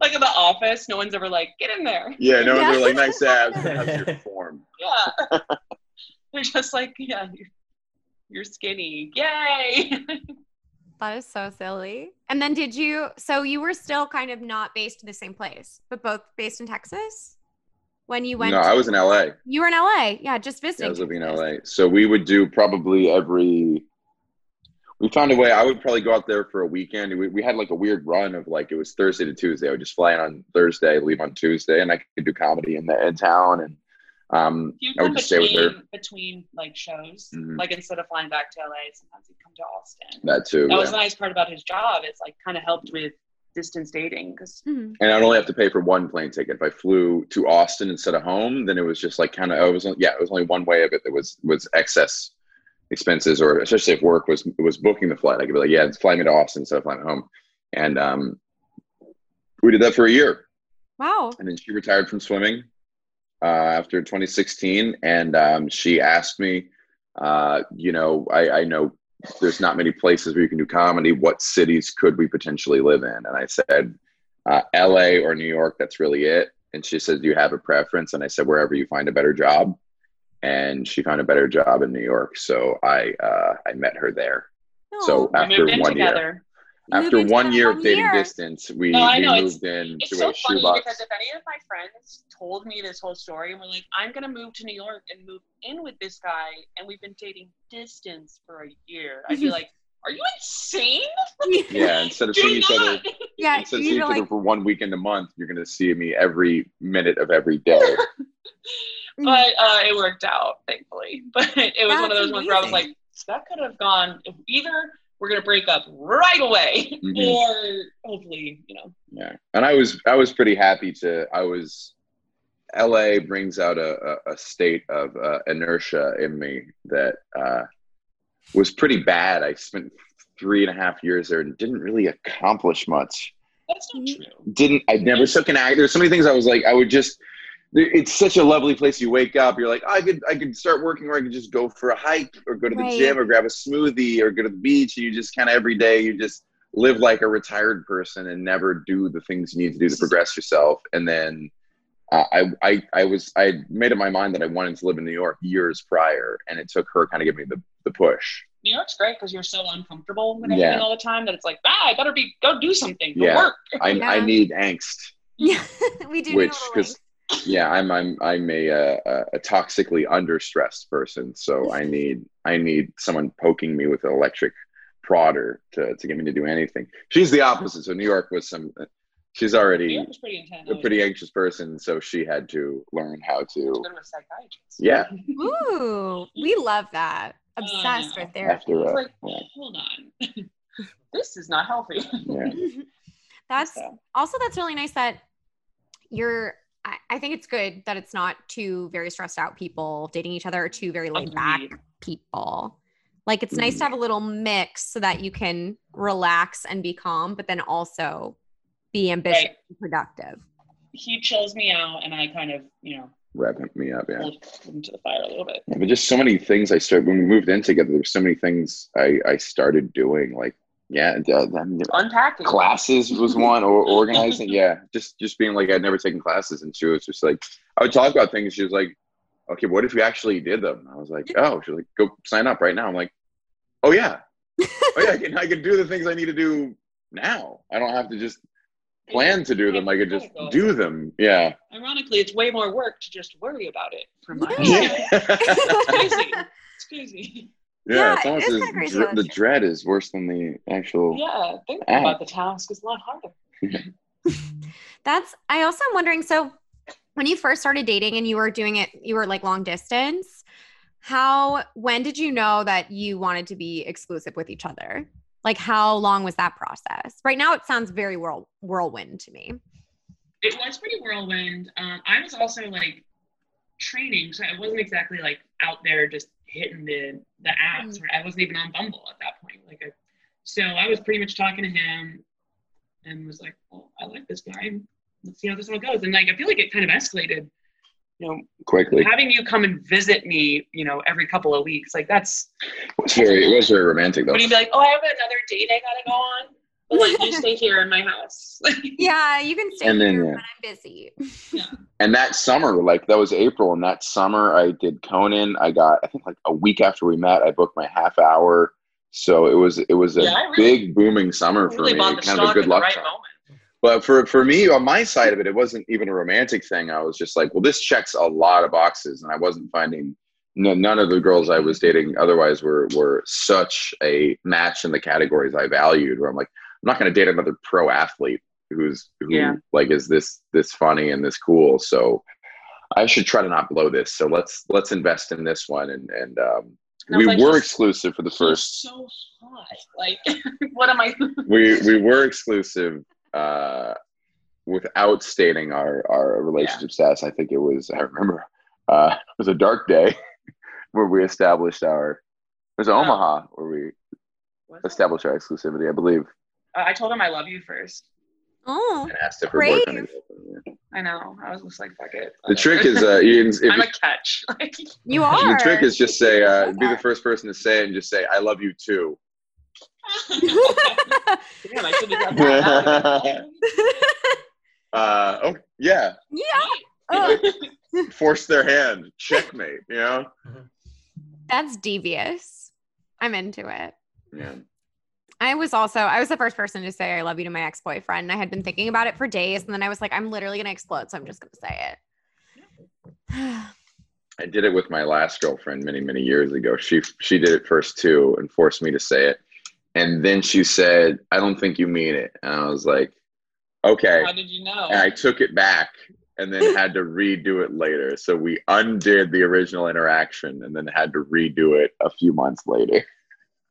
like in the office, no one's ever like, get in there. Yeah, no, Yeah. they're like nice abs. How's your form? Yeah. They're just like, yeah, you're, you're skinny. Yay. That is so silly. And then did you? So you were still kind of not based in the same place, but both based in Texas. When you went, No, I was in LA. You were in LA. Yeah, just visiting. Yeah, I was living in LA. So we would do probably every. We found a way. I would probably go out there for a weekend. We, we had like a weird run of like it was Thursday to Tuesday. I would just fly in on Thursday, leave on Tuesday, and I could do comedy in the in town. And um, You I would come just stay with between, her. between like shows. Mhm. Like instead of flying back to LA, sometimes he'd come to Austin. That too. that was the nice part about his job. It's like kind of helped with distance dating because Mhm. And I'd only have to pay for one plane ticket. If I flew to Austin instead of home, then it was just like kind of. It was yeah, it was only one way of it that was was excess expenses, or especially if work was was booking the flight. I could be like, yeah, it's flying me to Austin instead of flying home, and um, we did that for a year. Wow. and then she retired from swimming uh, after 2016 and um, she asked me uh, you know I, I know there's not many places where you can do comedy. What cities could we potentially live in? And i said uh, la or new york that's really it. And she said do you have a preference? And i said wherever you find a better job. And she found a better job in new york. So i uh, i met her there. So, Aw. we After one year. together. Moved after one year of dating year. distance we, No, I we know, it's- moved in It's to so a funny shoebox because if any of my friends told me this whole story and were like, I'm gonna move to New York and move in with this guy and we've been dating distance for a year, I'd be like, Are you insane? yeah instead of Do seeing each other yeah. instead of You seeing each other like, for one weekend a month, you're going to see me every minute of every day. but uh, it worked out, thankfully. But it was one of That's those ones where I was like, that could have gone either we're gonna break up right away, Mhm. or hopefully, you know, yeah, and I was I was pretty happy to. I was. L.A. brings out a, a, a state of uh, inertia in me that uh, was pretty bad. I spent three and a half years there and didn't really accomplish much. that's not Mhm. true. didn't I never took an act. There's so many things I was like, I would just it's such a lovely place. You wake up, you're like, I could I could start working or I could just go for a hike or go to the Right. gym or grab a smoothie or go to the beach and you just kind of every day you just live like a retired person and never do the things you need to do to progress yourself. And then uh, I, I I was I made up my mind that I wanted to live in New York years prior, and it took her kind of give me the the push. New York's great because you're so uncomfortable with Yeah. everything all the time that it's like, ah, I better be go do something, go Yeah. work. I I need angst. yeah, we do. which need a little because yeah i'm i'm i'm a, uh, a a toxically understressed person so i need i need someone poking me with an electric prodder to, to get me to do anything she's the opposite so new york was some she's already pretty intense. a pretty anxious person so she had to learn how to Go to a psychiatrist. Yeah. Ooh, we love that. Obsessed know. with therapy. after It's uh, like, yeah, hold on, this is not healthy. yeah. That's So, also that's really nice that you're I, I think it's good that it's not two very stressed out people dating each other or two very laid back people. Like it's nice to mm-hmm. have a little mix so that you can relax and be calm, but then also be ambitious Right. and productive. he chills me out, and I kind of, you know, Wrapping me up, yeah. hold him to the fire a little bit. Yeah, but just so many things I started when we moved in together. There were so many things I I started doing. Like yeah, uh, I mean, Unpacking. classes was one or organizing. Yeah, just just being like I'd never taken classes, and she was just like I would talk about things. She was like, "Okay, what if you actually did them?" I was like, "Oh," she's like, "Go sign up right now." I'm like, "Oh yeah, oh yeah, I can I can do the things I need to do now. I don't have to just plan to do them. I could just do them." Yeah. Ironically, it's way more work to just worry about it. From my Yeah. it's crazy. It's crazy. Yeah, Yeah, it's it almost is as kinda crazy dr- the dread is worse than the actual. Yeah, thinking Ah. about the task is a lot harder. That's I also am wondering so when you first started dating and you were doing it you were like long distance how when did you know that you wanted to be exclusive with each other? Like how long was that process? Right now it sounds very whirl- whirlwind to me. It was pretty whirlwind. Um, I was also like training, so I wasn't exactly like out there just hitting the the apps. Mm. Or I wasn't even on Bumble at that point. Like, I, so I was pretty much talking to him, and was like, "Well, I like this guy. Let's see how this all goes." And like, I feel like it kind of escalated. You know, Quickly, having you come and visit me, you know, every couple of weeks, like that's. it was very it was very romantic though. Would you be like, "Oh, I have another date I gotta go on"? But like, you stay here in my house. Yeah, you can stay And then, here yeah. when I'm busy. And that summer, like that was April, and that summer I did Conan. I got I think like a week after we met, I booked my half hour. So it was it was a Yeah, really- big booming summer for really me, the kind of a good luck right moment. But for for me on my side of it, it wasn't even a romantic thing. I was just like, well, this checks a lot of boxes, and I wasn't finding no, none of the girls I was dating otherwise were were such a match in the categories I valued. Where I'm like, I'm not going to date another pro athlete who's who Yeah. like is this this funny and this cool. So I should try to not blow this. So let's let's invest in this one, and and um, And we like, were exclusive for the first so hot. Like, what am I? we we were exclusive uh without stating our our relationship status i think it was i remember uh it was a dark day where we established our it was omaha where we What? established our exclusivity i believe Uh, I told him I love you first. Oh, and asked if her Brave. boyfriend yeah. I know. I was just like, fuck it. the trick is uh you can, if I'm a catch. You are. the trick is just say uh be the first person to say it and just say i love you too Damn, I should have done that. uh oh yeah yeah. Oh, force their hand checkmate you know that's devious. I'm into it. yeah I was also I was the first person to say I love you to my ex-boyfriend. I had been thinking about it for days and then I was like I'm literally going to explode so I'm just going to say it. I did it with my last girlfriend many, many years ago. She she did it first too and forced me to say it. And then she said, I don't think you mean it. And I was like, okay. How did you know? And I took it back and then had to redo it later. So we undid the original interaction and then had to redo it a few months later.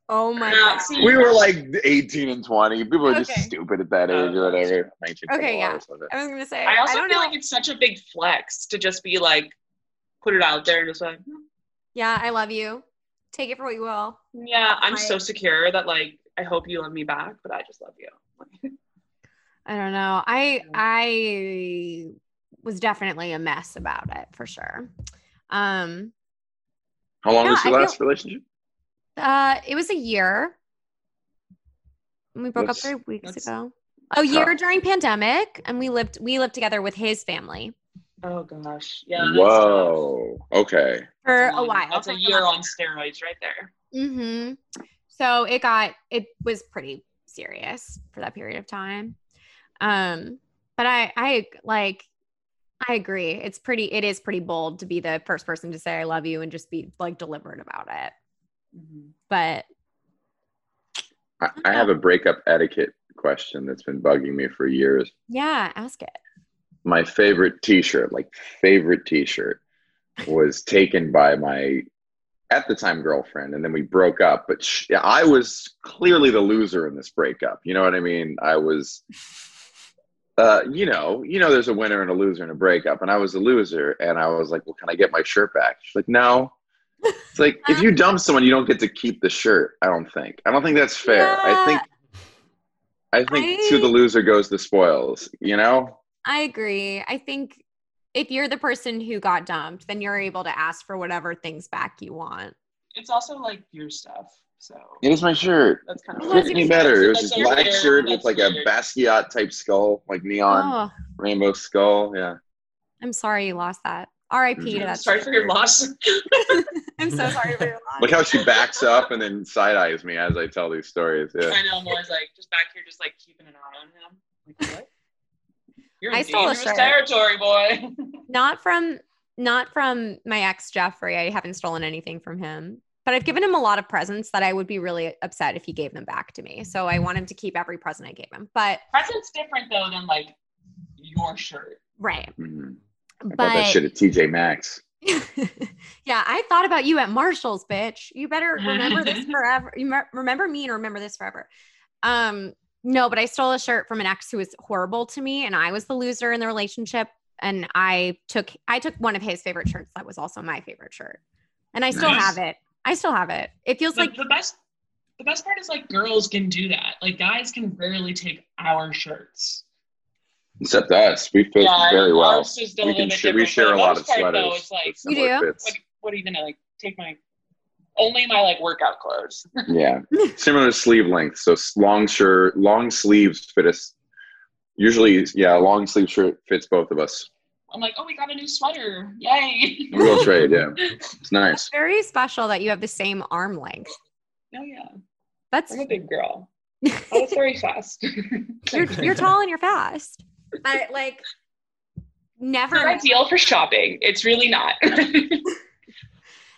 Oh my Yeah, god. We were like 18 and 20. People were just Okay. stupid at that age or whatever. 19, Okay, yeah. I was going to say I also don't feel know. like it's such a big flex to just be like, put it out there and just like, yeah, I love you. Take it for what you will. yeah, I'm so secure that like, I hope you love me back, but I just love you. I don't know. I I was definitely a mess about it for sure. Um How long Yeah, was your I last relationship? Uh it was a year. We broke That's- up 3 weeks that's ago. A year tough. during pandemic and we lived we lived together with his family Oh gosh. Yeah. that's Whoa. Okay. for That's a while. That's a year on steroids right there. Mm-hmm. So it got it was pretty serious for that period of time. Um, but I I like I agree. It's pretty it is pretty bold to be the first person to say I love you and just be like deliberate about it. Mhm. But I, I have a breakup etiquette question that's been bugging me for years. yeah, ask it. my favorite t-shirt like favorite t-shirt was taken by my at the time girlfriend and then we broke up but sh- i was clearly the loser in this breakup you know what i mean i was uh, you know, you know, there's a winner and a loser in a breakup, and I was a loser, and I was like, well, can I get my shirt back? She's like, no. It's like if you dump someone, you don't get to keep the shirt. I don't think. I don't think that's fair. I think. I think I- to the loser goes the spoils. You know. I agree. I think if you're the person who got dumped, then you're able to ask for whatever things back you want. It's also like your stuff. So It is my shirt. that's kind It of wasn't Fit me better. It was That's a black hair, shirt with that's like a weird. Basquiat type skull, like neon Oh, rainbow skull. Yeah. I'm sorry you lost that. R.I.P. to Mhm. that. sorry for your loss. I'm so sorry for your loss. Look how she backs up and then side eyes me as I tell these stories. Yeah. I know. I'm always like just back here, just like keeping an eye on him. Like what? You're I in stole a dangerous territory, boy. not from not from my ex Jeffrey. I haven't stolen anything from him. But I've given him a lot of presents that I would be really upset if he gave them back to me. So I want him to keep every present I gave him. But Present's different though than like your shirt. right. Mhm. I But bought that shit at TJ Maxx. yeah, I thought about you at Marshall's, bitch. You better remember this forever. You me- remember me and remember this forever. Um, no, but I stole a shirt from an ex who was horrible to me, and I was the loser in the relationship. And I took I took one of his favorite shirts that was also my favorite shirt, and I still Nice. have it. I still have it. It feels The, like the best. The best part is like girls can do that. Like guys can rarely take our shirts. Except us. We fit yeah, very well. ours is still We can sh- we share a lot of part, Though, sweaters. it's like, You do? fits. what, what are you gonna like take my only my like workout clothes? Yeah. Similar sleeve length. So long shirt, long sleeves fit us. Usually, yeah, a long sleeve shirt fits both of us. I'm like, oh, we got a new sweater! Yay! Real trade. Yeah, it's nice. very special that you have the same arm length. oh yeah, That's I'm a big girl. I was very fast. you're you're tall and you're fast. I like never Not ideal for shopping. It's really not.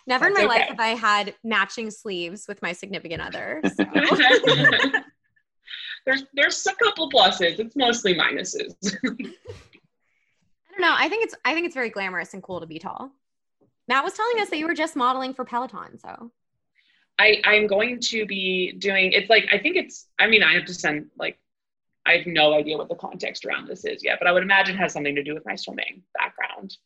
never in my That's life have I had matching sleeves with my significant other. so. there's there's a couple pluses. It's mostly minuses. I don't know. I think it's I think it's very glamorous and cool to be tall. Matt was telling us that you were just modeling for Peloton, so I I'm going to be doing. It's like I think it's. I mean, I have to send like. I have no idea what the context around this is yet, but I would imagine it has something to do with my swimming background.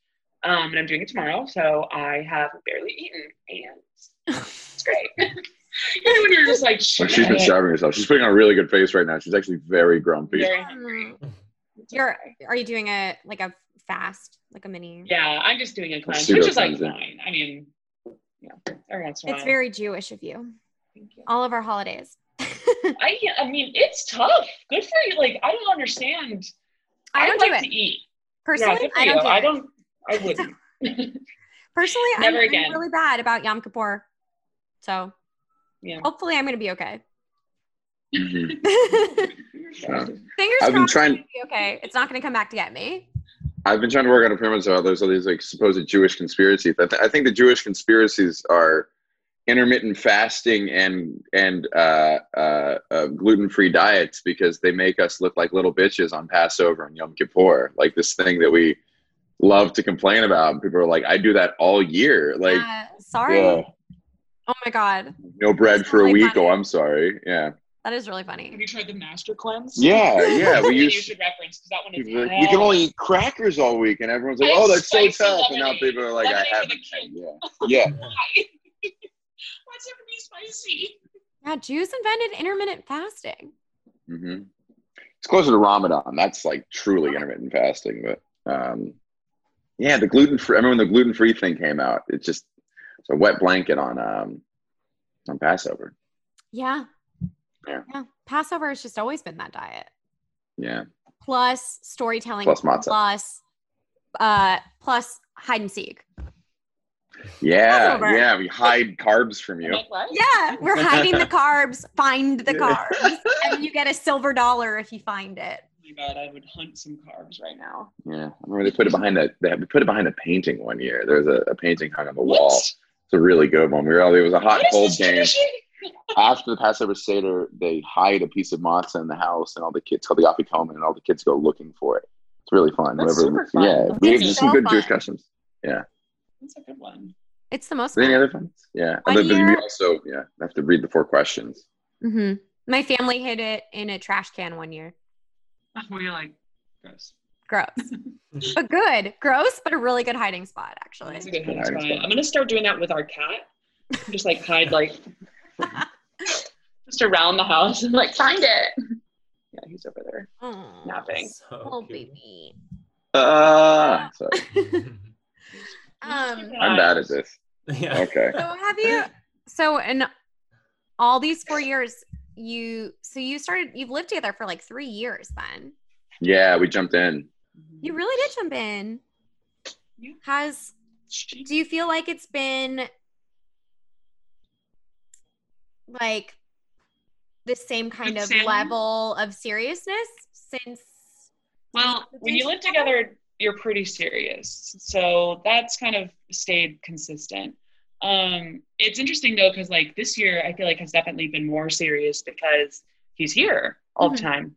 Um, and I'm doing it tomorrow, so I have barely eaten, and it's great. you know when you're just like, Well, she's been shit. starving herself. She's putting on a really good face right now. She's actually very grumpy. very hungry. You're are you doing a like a fast, like a mini? Yeah, I'm just doing a cleanse, which is like fine. I mean, yeah, every once in a It's very Jewish of you. Thank you. All of our holidays. I I mean, it's tough. Good for you. Like I don't understand. I don't like do it. to eat. Personally, yeah, good for I don't you. do I don't. I wouldn't. Personally, I'm, Never I'm again. really bad about Yom Kippur. So yeah. hopefully I'm gonna be okay. Mhm. Yeah. Fingers I've been trying- it's be okay. It's not gonna come back to get me. I've been trying to work on a premise of there's all these like supposed Jewish conspiracies. I, th- I think the Jewish conspiracies are intermittent fasting and and uh, uh, uh, gluten free diets because they make us look like little bitches on Passover and Yom Kippur. Like this thing that we love to complain about. And people are like, I do that all year. Like, Uh, sorry. yeah, Oh my god, no bread That's for a week. funny. Oh, I'm sorry. Yeah, that is really funny. Have you tried the master cleanse? yeah, yeah. We what you should reference because that one is. You can only eat crackers all week, and everyone's like, I "Oh, that's so spicy tough." And now people are like, Lemonade "I haven't." Yeah, yeah. Why? Why's it be spicy? Yeah, Jews invented intermittent fasting. hmm It's closer to Ramadan. That's like truly intermittent fasting. But um, yeah, the gluten free. I remember when the gluten free thing came out. It's just it's a wet blanket on um, on Passover. Yeah. Yeah. Passover has just always been that diet. Yeah, Plus storytelling. Plus matzah. Plus, uh, plus hide and seek. Yeah, Passover. yeah. We hide carbs from you. like. Yeah, we're hiding the carbs. Find the carbs, and you get a silver dollar if you find it. Oh my god, I would hunt some carbs right now. Yeah, I remember they put it behind a they we put it behind a painting one year. There was a, a painting hung on the What? wall. It's a really good one. We were all, it was a hot What is cold game. after the Passover Seder, they hide a piece of matzah in the house, and all the kids called the afikomen, and all the kids go looking for it. It's really fun. That's Whoever- super fun. Yeah, That's we have so some good Jewish fun. customs. That's a good one. It's the most. Is any other fun? Yeah, One and then we also yeah have to read the four questions. Mhm. My family hid it in a trash can one year. We're like, Gross. Gross, but good. Gross, but a really good hiding spot, actually. That's a good Good hiding hiding spot. spot. I'm gonna start doing that with our cat. Just like hide like just around the house and like find it. Yeah, he's over there Oh, napping. So oh cute. baby. Uh, sorry. Um, I'm bad at this. yeah. Okay. So have you? So in all these four years, you so you started. You've lived together for like three years. Then Yeah, we jumped in. you really did jump in. Has do you feel like it's been like the same kind Good of sailing? level of seriousness since? Well, when you live together, you're pretty serious. So that's kind of stayed consistent. Um, it's interesting though, because like this year, I feel like has definitely been more serious because he's here all Mhm. the time.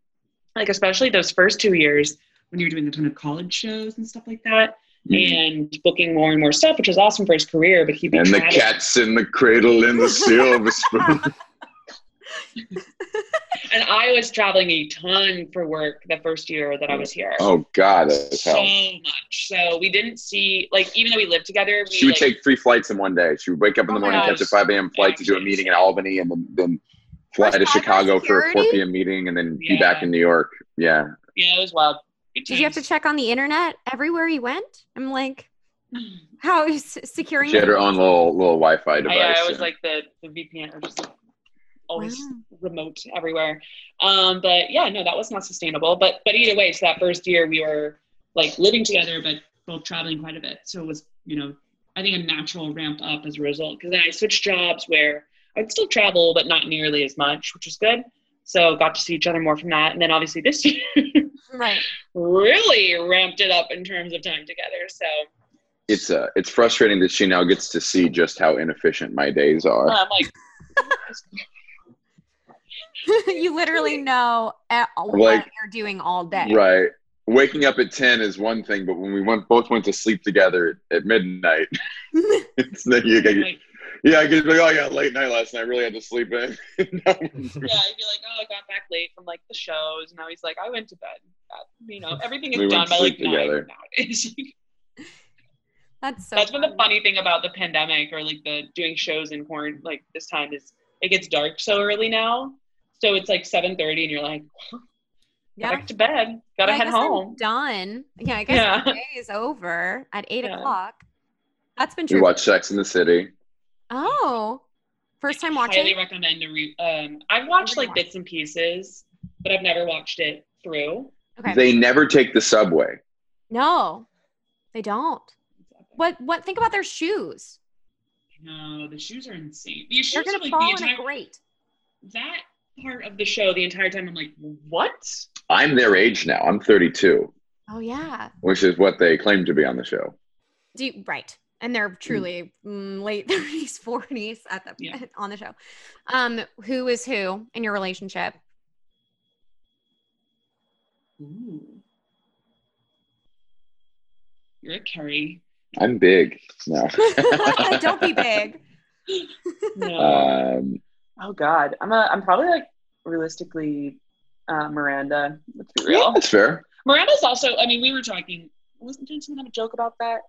Like especially those first two years when you were doing a ton of college shows and stuff like that, and booking more and more stuff, which is awesome for his career. But he'd be And the cat's in the cradle in the silver spoon. and I was traveling a ton for work the first year that I was here. Oh God, that's so hell. much. So we didn't see like even though we lived together, we She would like, take three flights in one day. She would wake up in the Oh my morning, catch a 5 a.m. flight to do a meeting in Albany, and then, then fly For to cyber Chicago for a 4 p.m. meeting, and then be back in New York. Yeah, yeah, it was wild. Good Did you have to check on the internet everywhere you went? I'm like, how is securing? she had her own little little Wi-Fi device. yeah, I was yeah. like the, the VPN or just like always Wow. remote everywhere. Um, but yeah, no, that was not sustainable. But but either way, so that first year we were like living together, but both traveling quite a bit. So it was you know I think a natural ramp up as a result. Because then I switched jobs where I'd still travel, but not nearly as much, which was good. So got to see each other more from that. And then obviously this year Right. really ramped it up in terms of time together. So it's uh, it's frustrating that she now gets to see just how inefficient my days are. I'm like, you literally know at- what Like- you're doing all day. Right. Waking up at 10 is one thing, but when we went both went to sleep together at midnight, it's then you get, yeah, I get like, oh yeah, late night last night. I really had to sleep in. yeah, I'd be like, oh, I got back late from like the shows. And now he's like, I went to bed. Uh, you know, everything is We went done to by like sleep together. nine nowadays. That's so. That's been the funny. funny thing about the pandemic or like the doing shows in quarantine. Like this time is it gets dark so early now, so it's like seven thirty, and you're like, Yeah. back to bed, gotta Yeah, head guess I'm home. done. Yeah, I guess Yeah. the day is over at eight Yeah. o'clock. That's been we true. watched Sex in the City. Oh, first time watching. I Highly recommend to re. Um, I've watched like bits and pieces, but I've never watched it through. Okay. They never take the subway. no, they don't. What? What? Think about their shoes. No, the shoes are insane. The They're shoes gonna are like fall the in a entire grate. that part of the show the entire time. I'm like, what? I'm their age now. I'm 32, Oh yeah. which is what they claim to be on the show. Do you, right. And they're truly mm, late 30s, 40s at the Yeah. on the show. Um, who is who in your relationship? Ooh. You're a Carrie. I'm big. No. Don't be big. No. Um, oh God, I'm a. I'm probably like realistically uh, Miranda. Let's be real. yeah, that's fair. Miranda's also. I mean, we were talking. Wasn't didn't someone have a joke about that?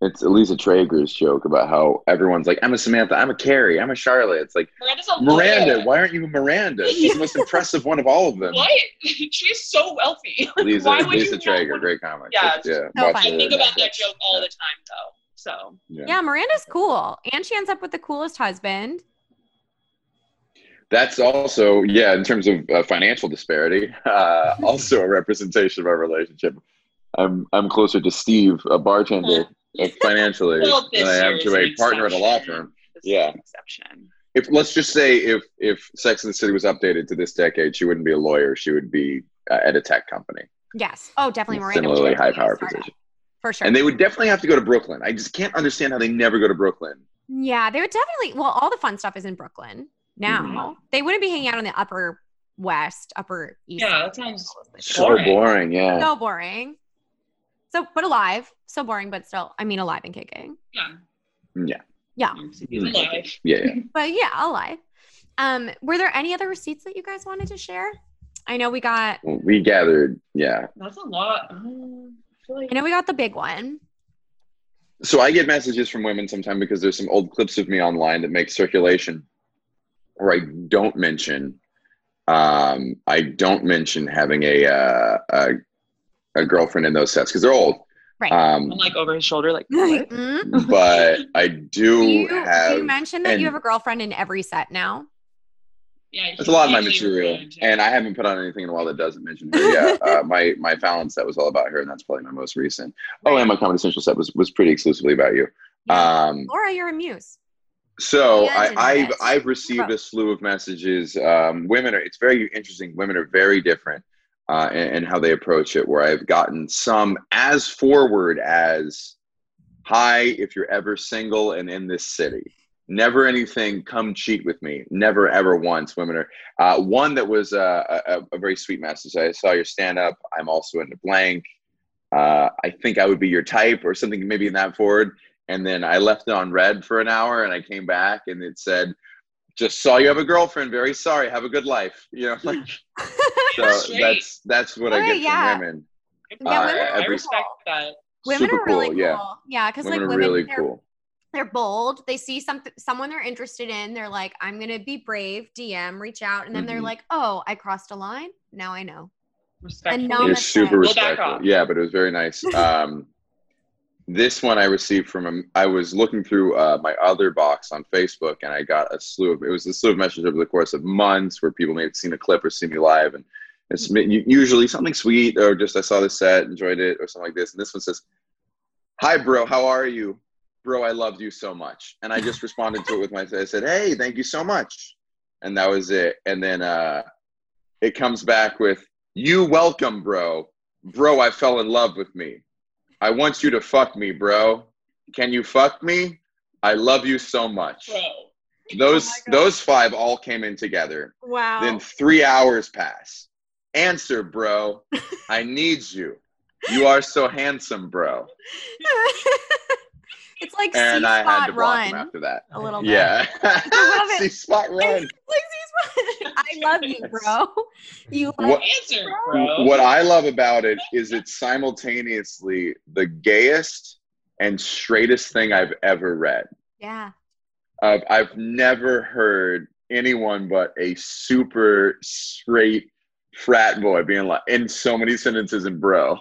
It's Elisa Traeger's joke about how everyone's like, I'm a Samantha, I'm a Carrie, I'm a Charlotte. It's like, Miranda's a Miranda, lawyer. why aren't you Miranda? She's the most impressive one of all of them. What? She's so wealthy. Lisa, Why would Lisa you Traeger, want- great comic. Yeah, Just, yeah. so. I her think on about that joke all the time, though. So Yeah. Yeah, Miranda's cool. And she ends up with the coolest husband. That's also, yeah, in terms of uh, financial disparity, uh, also a representation of our relationship. I'm I'm closer to Steve, a bartender, financially, than I am to a partner at a law firm. This Yeah. exception. If let's just say if if Sex and the City was updated to this decade, she wouldn't be a lawyer. She would be uh, at a tech company, Yes. Oh, definitely Miranda. similarly high power position. For sure. And they would definitely have to go to Brooklyn. I just can't understand how they never go to Brooklyn. yeah, they would definitely well, all the fun stuff is in Brooklyn now. Mhm. They wouldn't be hanging out in the upper west, upper east. Yeah, that sounds So Boring. boring, yeah. so boring. So but alive. So boring, but still, I mean alive and kicking. yeah. Yeah. Yeah. Alive. Yeah, yeah. But yeah, alive. Um, were there any other receipts that you guys wanted to share? I know we got. We gathered, yeah. That's a lot. Um, I like I know we got the big one. So I get messages from women sometimes because there's some old clips of me online that make circulation, or I don't mention. Um, I don't mention having a uh, a, a girlfriend in those sets because they're old. Right. Um, I'm like over his shoulder, like what? Mm. but I Do do you, have. do you mention that you have a girlfriend in every set now? yeah. That's a lot of my material, and I haven't put on anything in a while that doesn't mention her. Yeah, uh, my my Fallon set was all about her, and that's probably my most recent. Oh, and my Comedy Central set was was pretty exclusively about you. Yeah. Um, Laura, you're a muse. So I, I've I've received a slew of messages. Um, women are it's very interesting. Women are very different uh, in, in how they approach it. Where I've gotten some as forward as, "Hi, if you're ever single and in this city." Never anything. Come cheat with me. Never ever once. Women are uh, one that was uh, a, a very sweet message. I saw your stand up. I'm also into blank. Uh, I think I would be your type, or something maybe in that forward and then I left it on red for an hour, and I came back, and it said, "Just saw you have a girlfriend. Very sorry. Have a good life." You know, like so that's that's what I Right, get from yeah. women. Yeah, Uh, women I every- respect that. women Super are really cool, cool. yeah. Yeah, because like women are really they're, cool. they're bold. They see something, someone they're interested in. They're like, I'm gonna be brave. DM, reach out, and then they're Mhm. like, Oh, I crossed a line. Now I know. Respectfully. namaste. It's super We'll back respectful. Yeah, but it was very nice. Um, this one I received from. I was looking through uh, my other box on Facebook, and I got a slew of. It was a slew of messages over the course of months where people may have seen a clip or seen me live, and it's usually something sweet or just I saw the set, enjoyed it, or something like this. And this one says, "Hi, bro. How are you, bro? I loved you so much." And I just responded to it with my. I said, "Hey, thank you so much," and that was it. And then uh, it comes back with, "You welcome, bro. Bro, I fell in love with me." I want you to fuck me, bro. Can you fuck me? I love you so much. Bro. Those Oh those five all came in together. Wow. Then three hours pass. Answer, bro. I need you. You are so handsome, bro. it's like And C I had spot to block him run after that. a little bit. Yeah. love it. See spot run. Like C-spot. I love you, bro. You like What- Answer, bro. What I love about it is it's simultaneously the gayest and straightest thing I've ever read. yeah. I've, I've never heard anyone but a super straight frat boy being like in so many sentences in bro.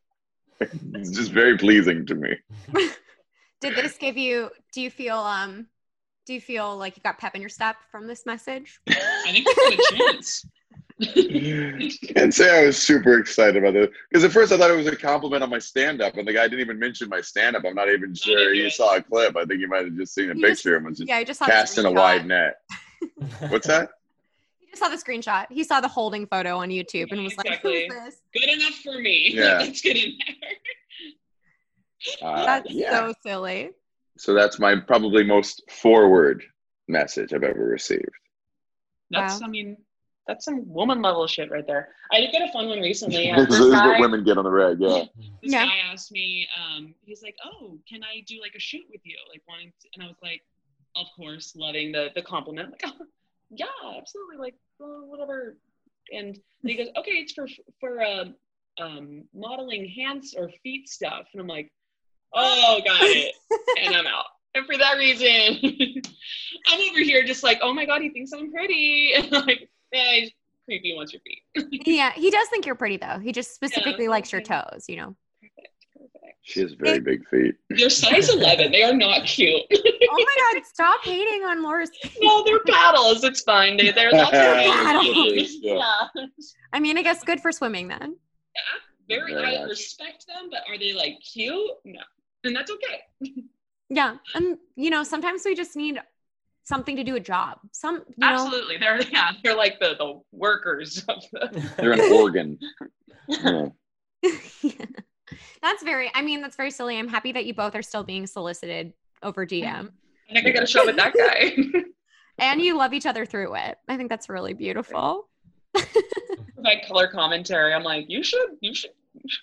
it's just very pleasing to me. Did this give you? Do you feel um? Do you feel like you got pep in your step from this message? I think we got a chance. Can't say I was super excited about it because at first I thought it was a compliment on my stand up, and the guy didn't even mention my stand up. I'm not even sure he saw a clip. I think he might have just seen a He just- picture and was just Yeah, I just saw the casting a wide net. What's that? He just saw the screenshot. He saw the holding photo on YouTube and Yeah, was exactly. like, "Who's this?" Good enough for me. Yeah. Let's get in there. Uh, That's yeah. so silly. So that's my probably most forward message I've ever received. That's, Wow. I mean, that's some woman level shit right there. I did get a fun one recently. Uh, this this is guy, what women get on the reg. Yeah. this Yeah. guy asked me, um, he's like, "Oh, can I do like a shoot with you?" Like wanting, to, and I was like, "Of course," loving the the compliment. Like, oh, yeah, absolutely. Like, well, whatever. And then he goes, "Okay, it's for for uh, um, modeling hands or feet stuff." And I'm like, "Oh, got it." and I'm out. And for that reason, I'm over here just like, oh my god, he thinks I'm pretty. And like, yeah, he's creepy wants your feet. Yeah, he does think you're pretty though. He just specifically likes your toes, you know. perfect, perfect. She has very big feet. They're size 11. They are not cute. Oh my god, stop hating on Laura's. no, they're paddles. It's fine. They, they're lots of Paddles. Yeah. I mean, I guess good for swimming then. Very, Very I much. respect them, but are they like cute? No. And that's okay. Yeah, and you know, sometimes we just need something to do a job. Some, you know, Absolutely. They're yeah, they're like the, the workers of the They're an organ. Yeah. that's very. I mean, that's very silly. I'm happy that you both are still being solicited over DM, I think I got a shot with that guy. and you love each other through it. I think that's really beautiful. my color commentary. I'm like, you should, you should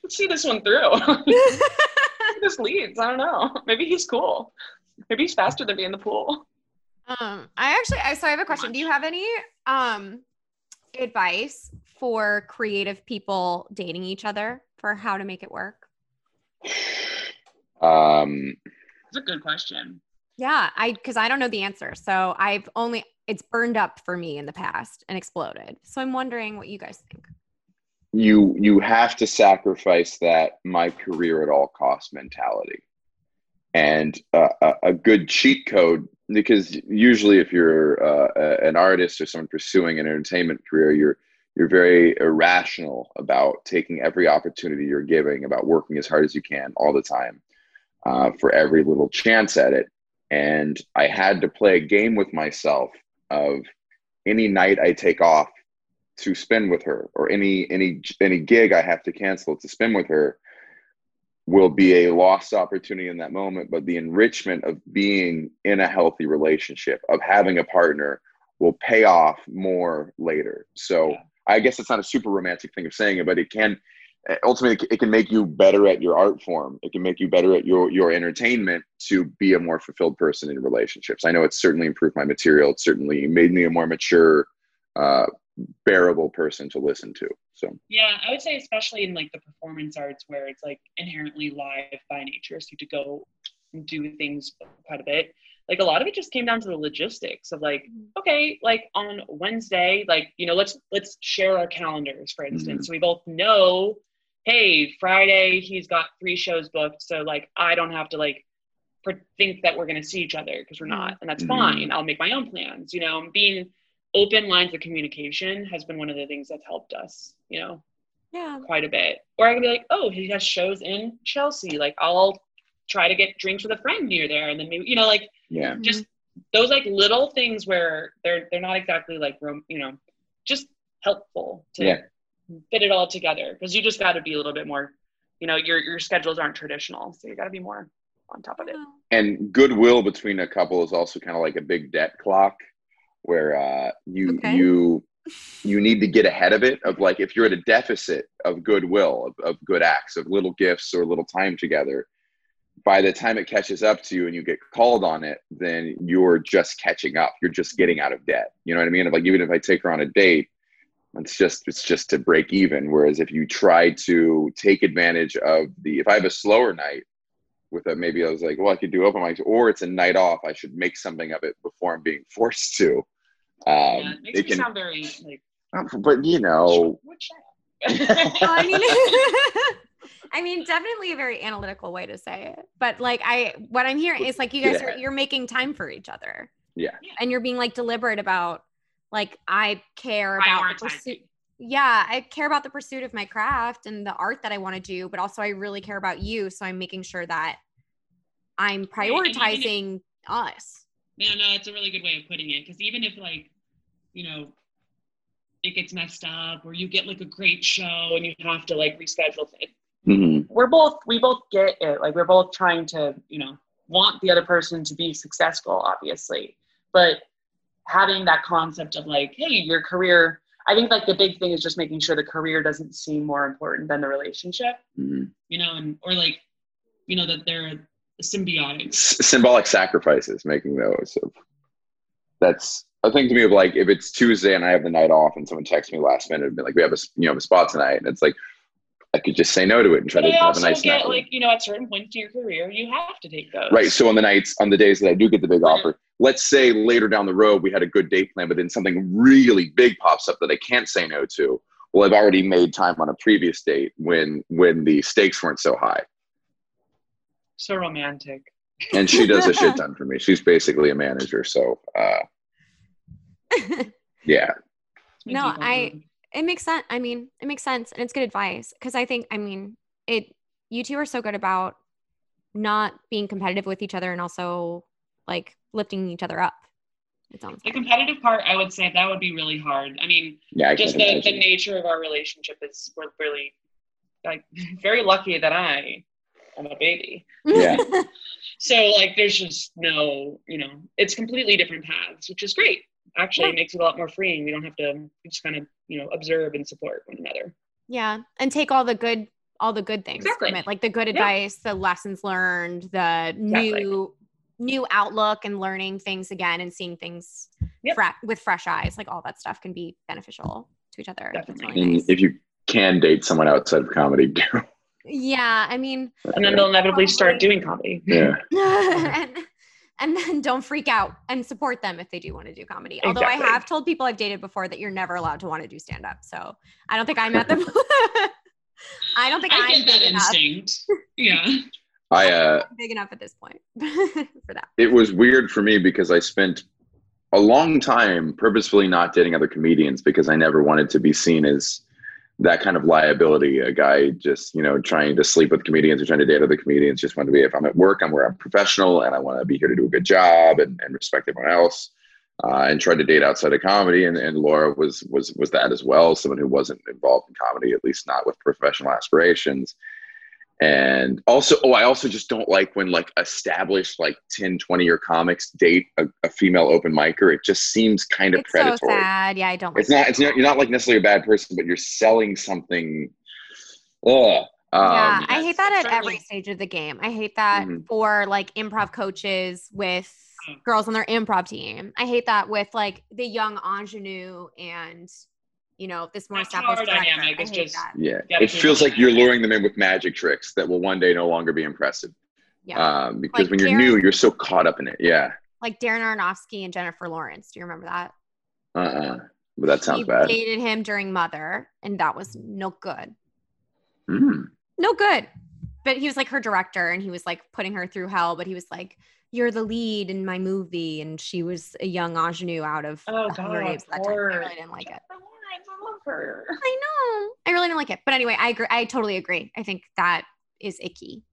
see this one through. this leads. I don't know. Maybe he's cool. Maybe he's faster than me in the pool. Um, I actually, I so I have a question. Do you have any um advice for creative people dating each other for how to make it work? Um, It's a good question. Yeah, I because I don't know the answer. So I've only it's burned up for me in the past and exploded. So I'm wondering what you guys think. You you have to sacrifice that my career at all cost mentality. And uh, a, good cheat code because usually if you're uh, an artist or someone pursuing an entertainment career you're you're very irrational about taking every opportunity you're giving about working as hard as you can all the time uh, for every little chance at it. And i had to play a game with myself of any night i take off to spend with her or any any any gig I have to cancel to spend with her will be a lost opportunity in that moment. But the enrichment of being in a healthy relationship of having a partner will pay off more later. So Yeah. i guess it's not a super romantic thing of saying it but it can ultimately it can make you better at your art form. It can make you better at your your entertainment to be a more fulfilled person in relationships. I know it's certainly improved my material. It's certainly made me a more mature uh, bearable person to listen to. So Yeah, I would say especially in like the performance arts where it's like inherently live by nature, so you have to go and do things quite a bit. Like a lot of it just came down to the logistics of like, mm-hmm. okay, like on Wednesday, like you know, let's let's share our calendars, for instance. So we both know, hey, Friday he's got three shows booked, so like I don't have to like think that we're gonna see each other because we're not, mm-hmm. and that's Mhm. fine. I'll make my own plans. You know, being open lines of communication has been one of the things that's helped us. You know Yeah. quite a bit. Or I can be like, oh, he has shows in Chelsea. Like I'll try to get drinks with a friend near there, and then maybe you know, like yeah, just those like little things where they're they're not exactly like rom- you know, just helpful to Yeah. fit it all together because you just got to be a little bit more. You know, your your schedules aren't traditional, so you got to be more on top of it. and goodwill between a couple is also kind of like a big debt clock, where uh, you Okay. you you need to get ahead of it. Of like if you're at a deficit of goodwill, of, of good acts, of little gifts or little time together. By the time it catches up to you and you get called on it, then you're just catching up. You're just getting out of debt. You know what I mean? Like even if I take her on a date, it's just it's just to break even whereas if you try to take advantage of the if i have a slower night with a maybe i was like well i could do open mics or it's a night off i should make something of it before i'm being forced to yeah, um it makes it me can sound very like. but you know What I mean, I mean, definitely a very analytical way to say it. But like, I what I'm hearing is like you guys are you're making time for each other. Yeah. And you're being like deliberate about like I care about the pursuit. Yeah, I care about the pursuit of my craft and the art that I want to do, but also I really care about you. So I'm making sure that I'm Right, and even prioritizing us. No, no, it's a really good way of putting it. Because even if like, you know, it gets messed up, or you get like a great show and you have to like reschedule it, Mhm. we're both we both get it. Like we're both trying to, you know, want the other person to be successful, obviously. But having that concept of like, hey, your career. I think like the big thing is just making sure the career doesn't seem more important than the relationship, Mhm. you know, and or like, you know, that they're symbiotic. S- symbolic sacrifices making those of that's a thing to me of like if it's tuesday and i have the night off and someone texts me last minute and be like we have a you know a spot tonight and it's like i could just say no to it and try But to have a nice get night like, you know, at certain points in your career, you have to take those. Right. So on the nights, on the days that I do get the big offer, let's say later down the road we had a good date plan, but then something really big pops up that I can't say no to. Well, I've already made time on a previous date when when the stakes weren't so high. So romantic. And she does a shit ton for me. She's basically a manager. So uh, yeah. No, I- it makes sense. I mean, it makes sense and it's good advice because I think, I mean, it, you two are so good about not being competitive with each other and also like lifting each other up. It sounds the competitive part, I would say that would be really hard. I mean, Yeah. I just the, imagine. the nature of our relationship is we're really like very lucky that I am a baby. Yeah. So like there's just no, you know, it's completely different paths, which is great. Actually, Yeah. it makes it a lot more freeing. We don't have to just kind of, you know, observe and support one another. yeah. And take all the good, all the good things Exactly. from it, like the good Yeah. advice, the lessons learned, the new, new outlook and learning things again and seeing things Yep. fre- with fresh eyes. Like all that stuff can be beneficial. to each other. Definitely. really nice. if you can date someone outside of comedy, do. Yeah, I mean, And then they'll inevitably start doing comedy. yeah. and, and then don't freak out and support them if they do want to do comedy. Although I have told people I've dated before that you're never allowed to want to do stand up. So I don't think I'm at the I don't think I I'm get that big enough, instinct. Yeah. I uh big enough at this point for that. it was weird for me because I spent a long time purposefully not dating other comedians because I never wanted to be seen as that kind of liability. A guy just, you know, trying to sleep with comedians or trying to date other comedians. Just wanted to be, if I'm at work, I'm where I'm professional and I want to be here to do a good job and, and respect everyone else. Uh, and tried to date outside of comedy, and, and Laura was was was that as well. Someone who wasn't involved in comedy, at least not with professional aspirations and also oh i also just don't like when like established like 10 20 year comics date a, a female open micer it just seems kind of It's so predatory sad. Yeah, I don't like it's not it's not you're not like necessarily a bad person but you're selling something Ugh. Um, yeah, I hate that yes, at every stage of the game. I hate that Mhm. for like improv coaches with Mm. girls on their improv team. I hate that with like the young ingenue and you know if this more That established dynamic is just- that. yeah Yeah, it feels like you're luring them in with magic tricks that will one day no longer be impressive Yeah, um, because Like when you're Karen- new you're so caught up in it yeah like Darren Aronofsky and Jennifer Lawrence. Do you remember that? uh-uh but that sounds she bad dated him during Mother, and that was no good. Mm. no good. But he was like her director and he was like putting her through hell. But he was like, You're the lead in my movie. And she was a young ingenue out of Oh, God, that time. I really didn't like it. Jennifer Lawrence, I love her. I know. I really don't like it. But anyway, I agree. I totally agree. I think that is icky.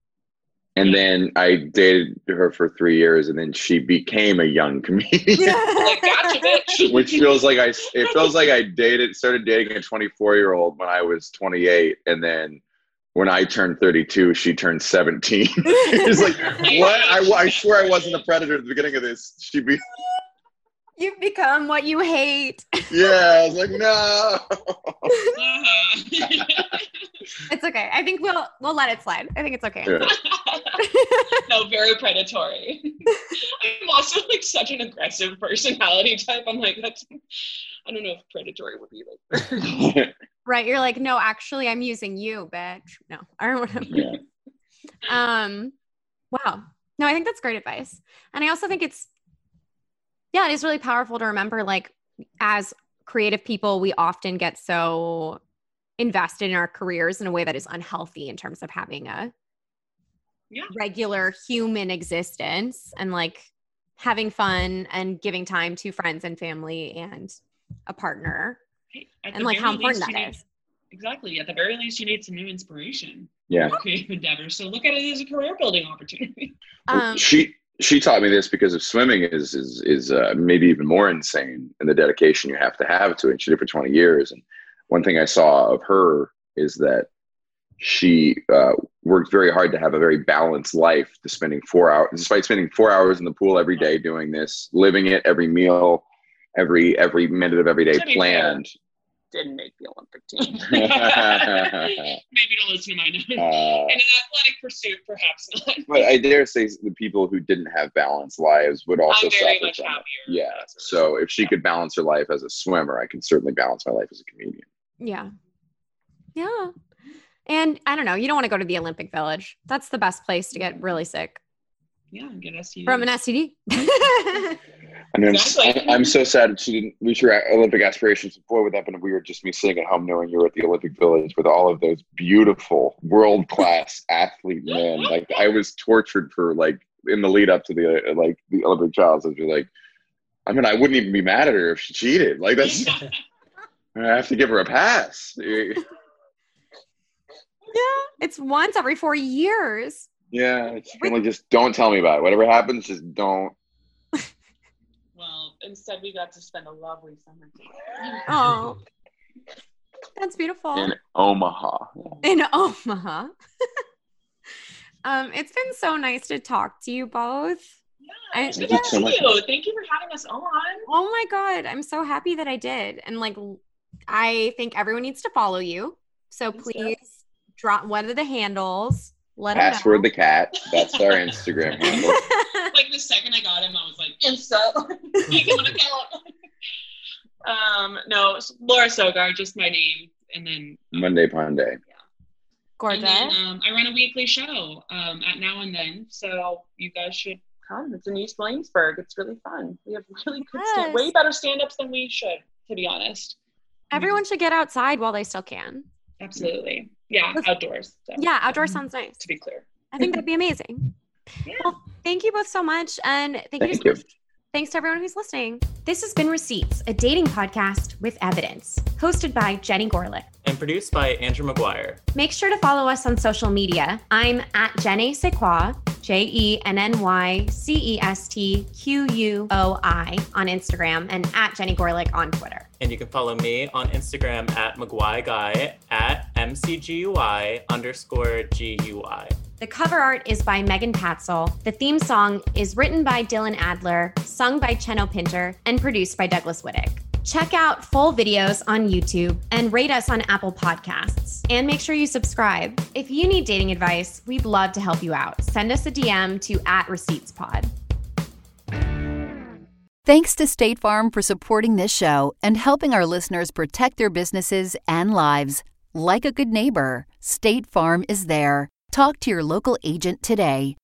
and then i dated her for three years and then she became a young comedian Like, gotcha, bitch. which feels like I it feels like I dated started dating a 24 year old when I was 28 and then when I turned 32 she turned 17 it's like what I, I swear I wasn't a predator at the beginning of this she be You've become what you hate. yeah I was like no. It's okay. I think we'll we'll let it slide. I think it's okay. Yeah. no, very predatory. I'm also like such an aggressive personality type. I'm like, that's, I don't know if predatory would be like. Right. You're like, no, actually I'm using you, bitch. No. I don't want to yeah Um, wow. No, I think that's great advice. And I also think it's, yeah, it is really powerful to remember like, as creative people, we often get so invested in our careers in a way that is unhealthy in terms of having a Yeah. regular human existence and like having fun and giving time to friends and family and a partner At and the like how very important least, that you need- is. Exactly. At the very least, you need some new inspiration. yeah for Creative endeavors. So look at it as a career building opportunity. Um, she she taught me this because of swimming is is is uh, maybe even more insane and the dedication you have to have to it. She did it for 20 years, and one thing I saw of her is that she uh, worked very hard to have a very balanced life. To spending four hours, despite spending four hours in the pool every day doing this, living it every meal, every every minute of every day planned. Didn't make the Olympic team. uh, Maybe don't listen to my notes. In an Uh, athletic pursuit, perhaps not. but I dare say the people who didn't have balanced lives would also I'm very suffer much from it. Yeah. So if she could balance her life as a swimmer, I can certainly balance my life as a comedian. Yeah. Yeah. And I don't know, you don't want to go to the Olympic Village. That's the best place to get really sick yeah, get STDs. from an STD. I mean, I'm, Exactly. I'm, I'm so sad that she didn't reach her Olympic aspirations. Boy, would that have been weird just me sitting at home knowing you were at the Olympic Village with all of those beautiful world class athlete men. Like I was tortured for like in the lead up to the uh, like the Olympic trials. I'd be like, I mean, I wouldn't even be mad at her if she cheated. Like that's I have to give her a pass. yeah. It's once every four years. Yeah, it's kind of like just don't tell me about it. Whatever happens, just don't. well, instead we got to spend a lovely summer together. Oh. That's beautiful. In Omaha. In Omaha. um, it's been so nice to talk to you both. I- Yeah, Thank you so much. you. Thank you for having us on. Oh my god, I'm so happy that I did. And like I think everyone needs to follow you. So so. please drop what are the handles? Let 'em Password know. the cat. That's our Instagram handle. Like the second I got him, I was like, Insta. Make him an account. Um, no, Laura Sogar, just my name, and then Monday Ponday. Gorgeous. And then, um, I run a weekly show um, at Now and Then, so you guys should come. It's in East Williamsburg. It's really fun. We have really good, stand- way better stand-ups than we should, to be honest. Everyone should get outside while they still can. Absolutely, yeah, Let's- outdoors. So, Yeah, outdoor mm-hmm. sounds nice. To be clear. I think that'd be amazing. Yeah. Well, thank you both so much. And thank, you. So you. Thanks to everyone who's listening. This has been Receipts, a dating podcast with evidence, hosted by Jenny Gorlick. And produced by Andrew McGuire. Make sure to follow us on social media. I'm at Jenny Sequoia, J E N N Y C E S T Q U O I on Instagram and at Jenny Gorlick on Twitter. And you can follow me on Instagram at McGuy Guy at MCGUI underscore GUI. The cover art is by Megan Patzel. The theme song is written by Dylan Adler, sung by Cheno Pinter, and produced by Douglas Wittick. Check out full videos on YouTube and rate us on Apple Podcasts. And make sure you subscribe. If you need dating advice, we'd love to help you out. Send us a DM to at ReceiptsPod. Thanks to State Farm for supporting this show and helping our listeners protect their businesses and lives. Like a good neighbor, State Farm is there. Talk to your local agent today.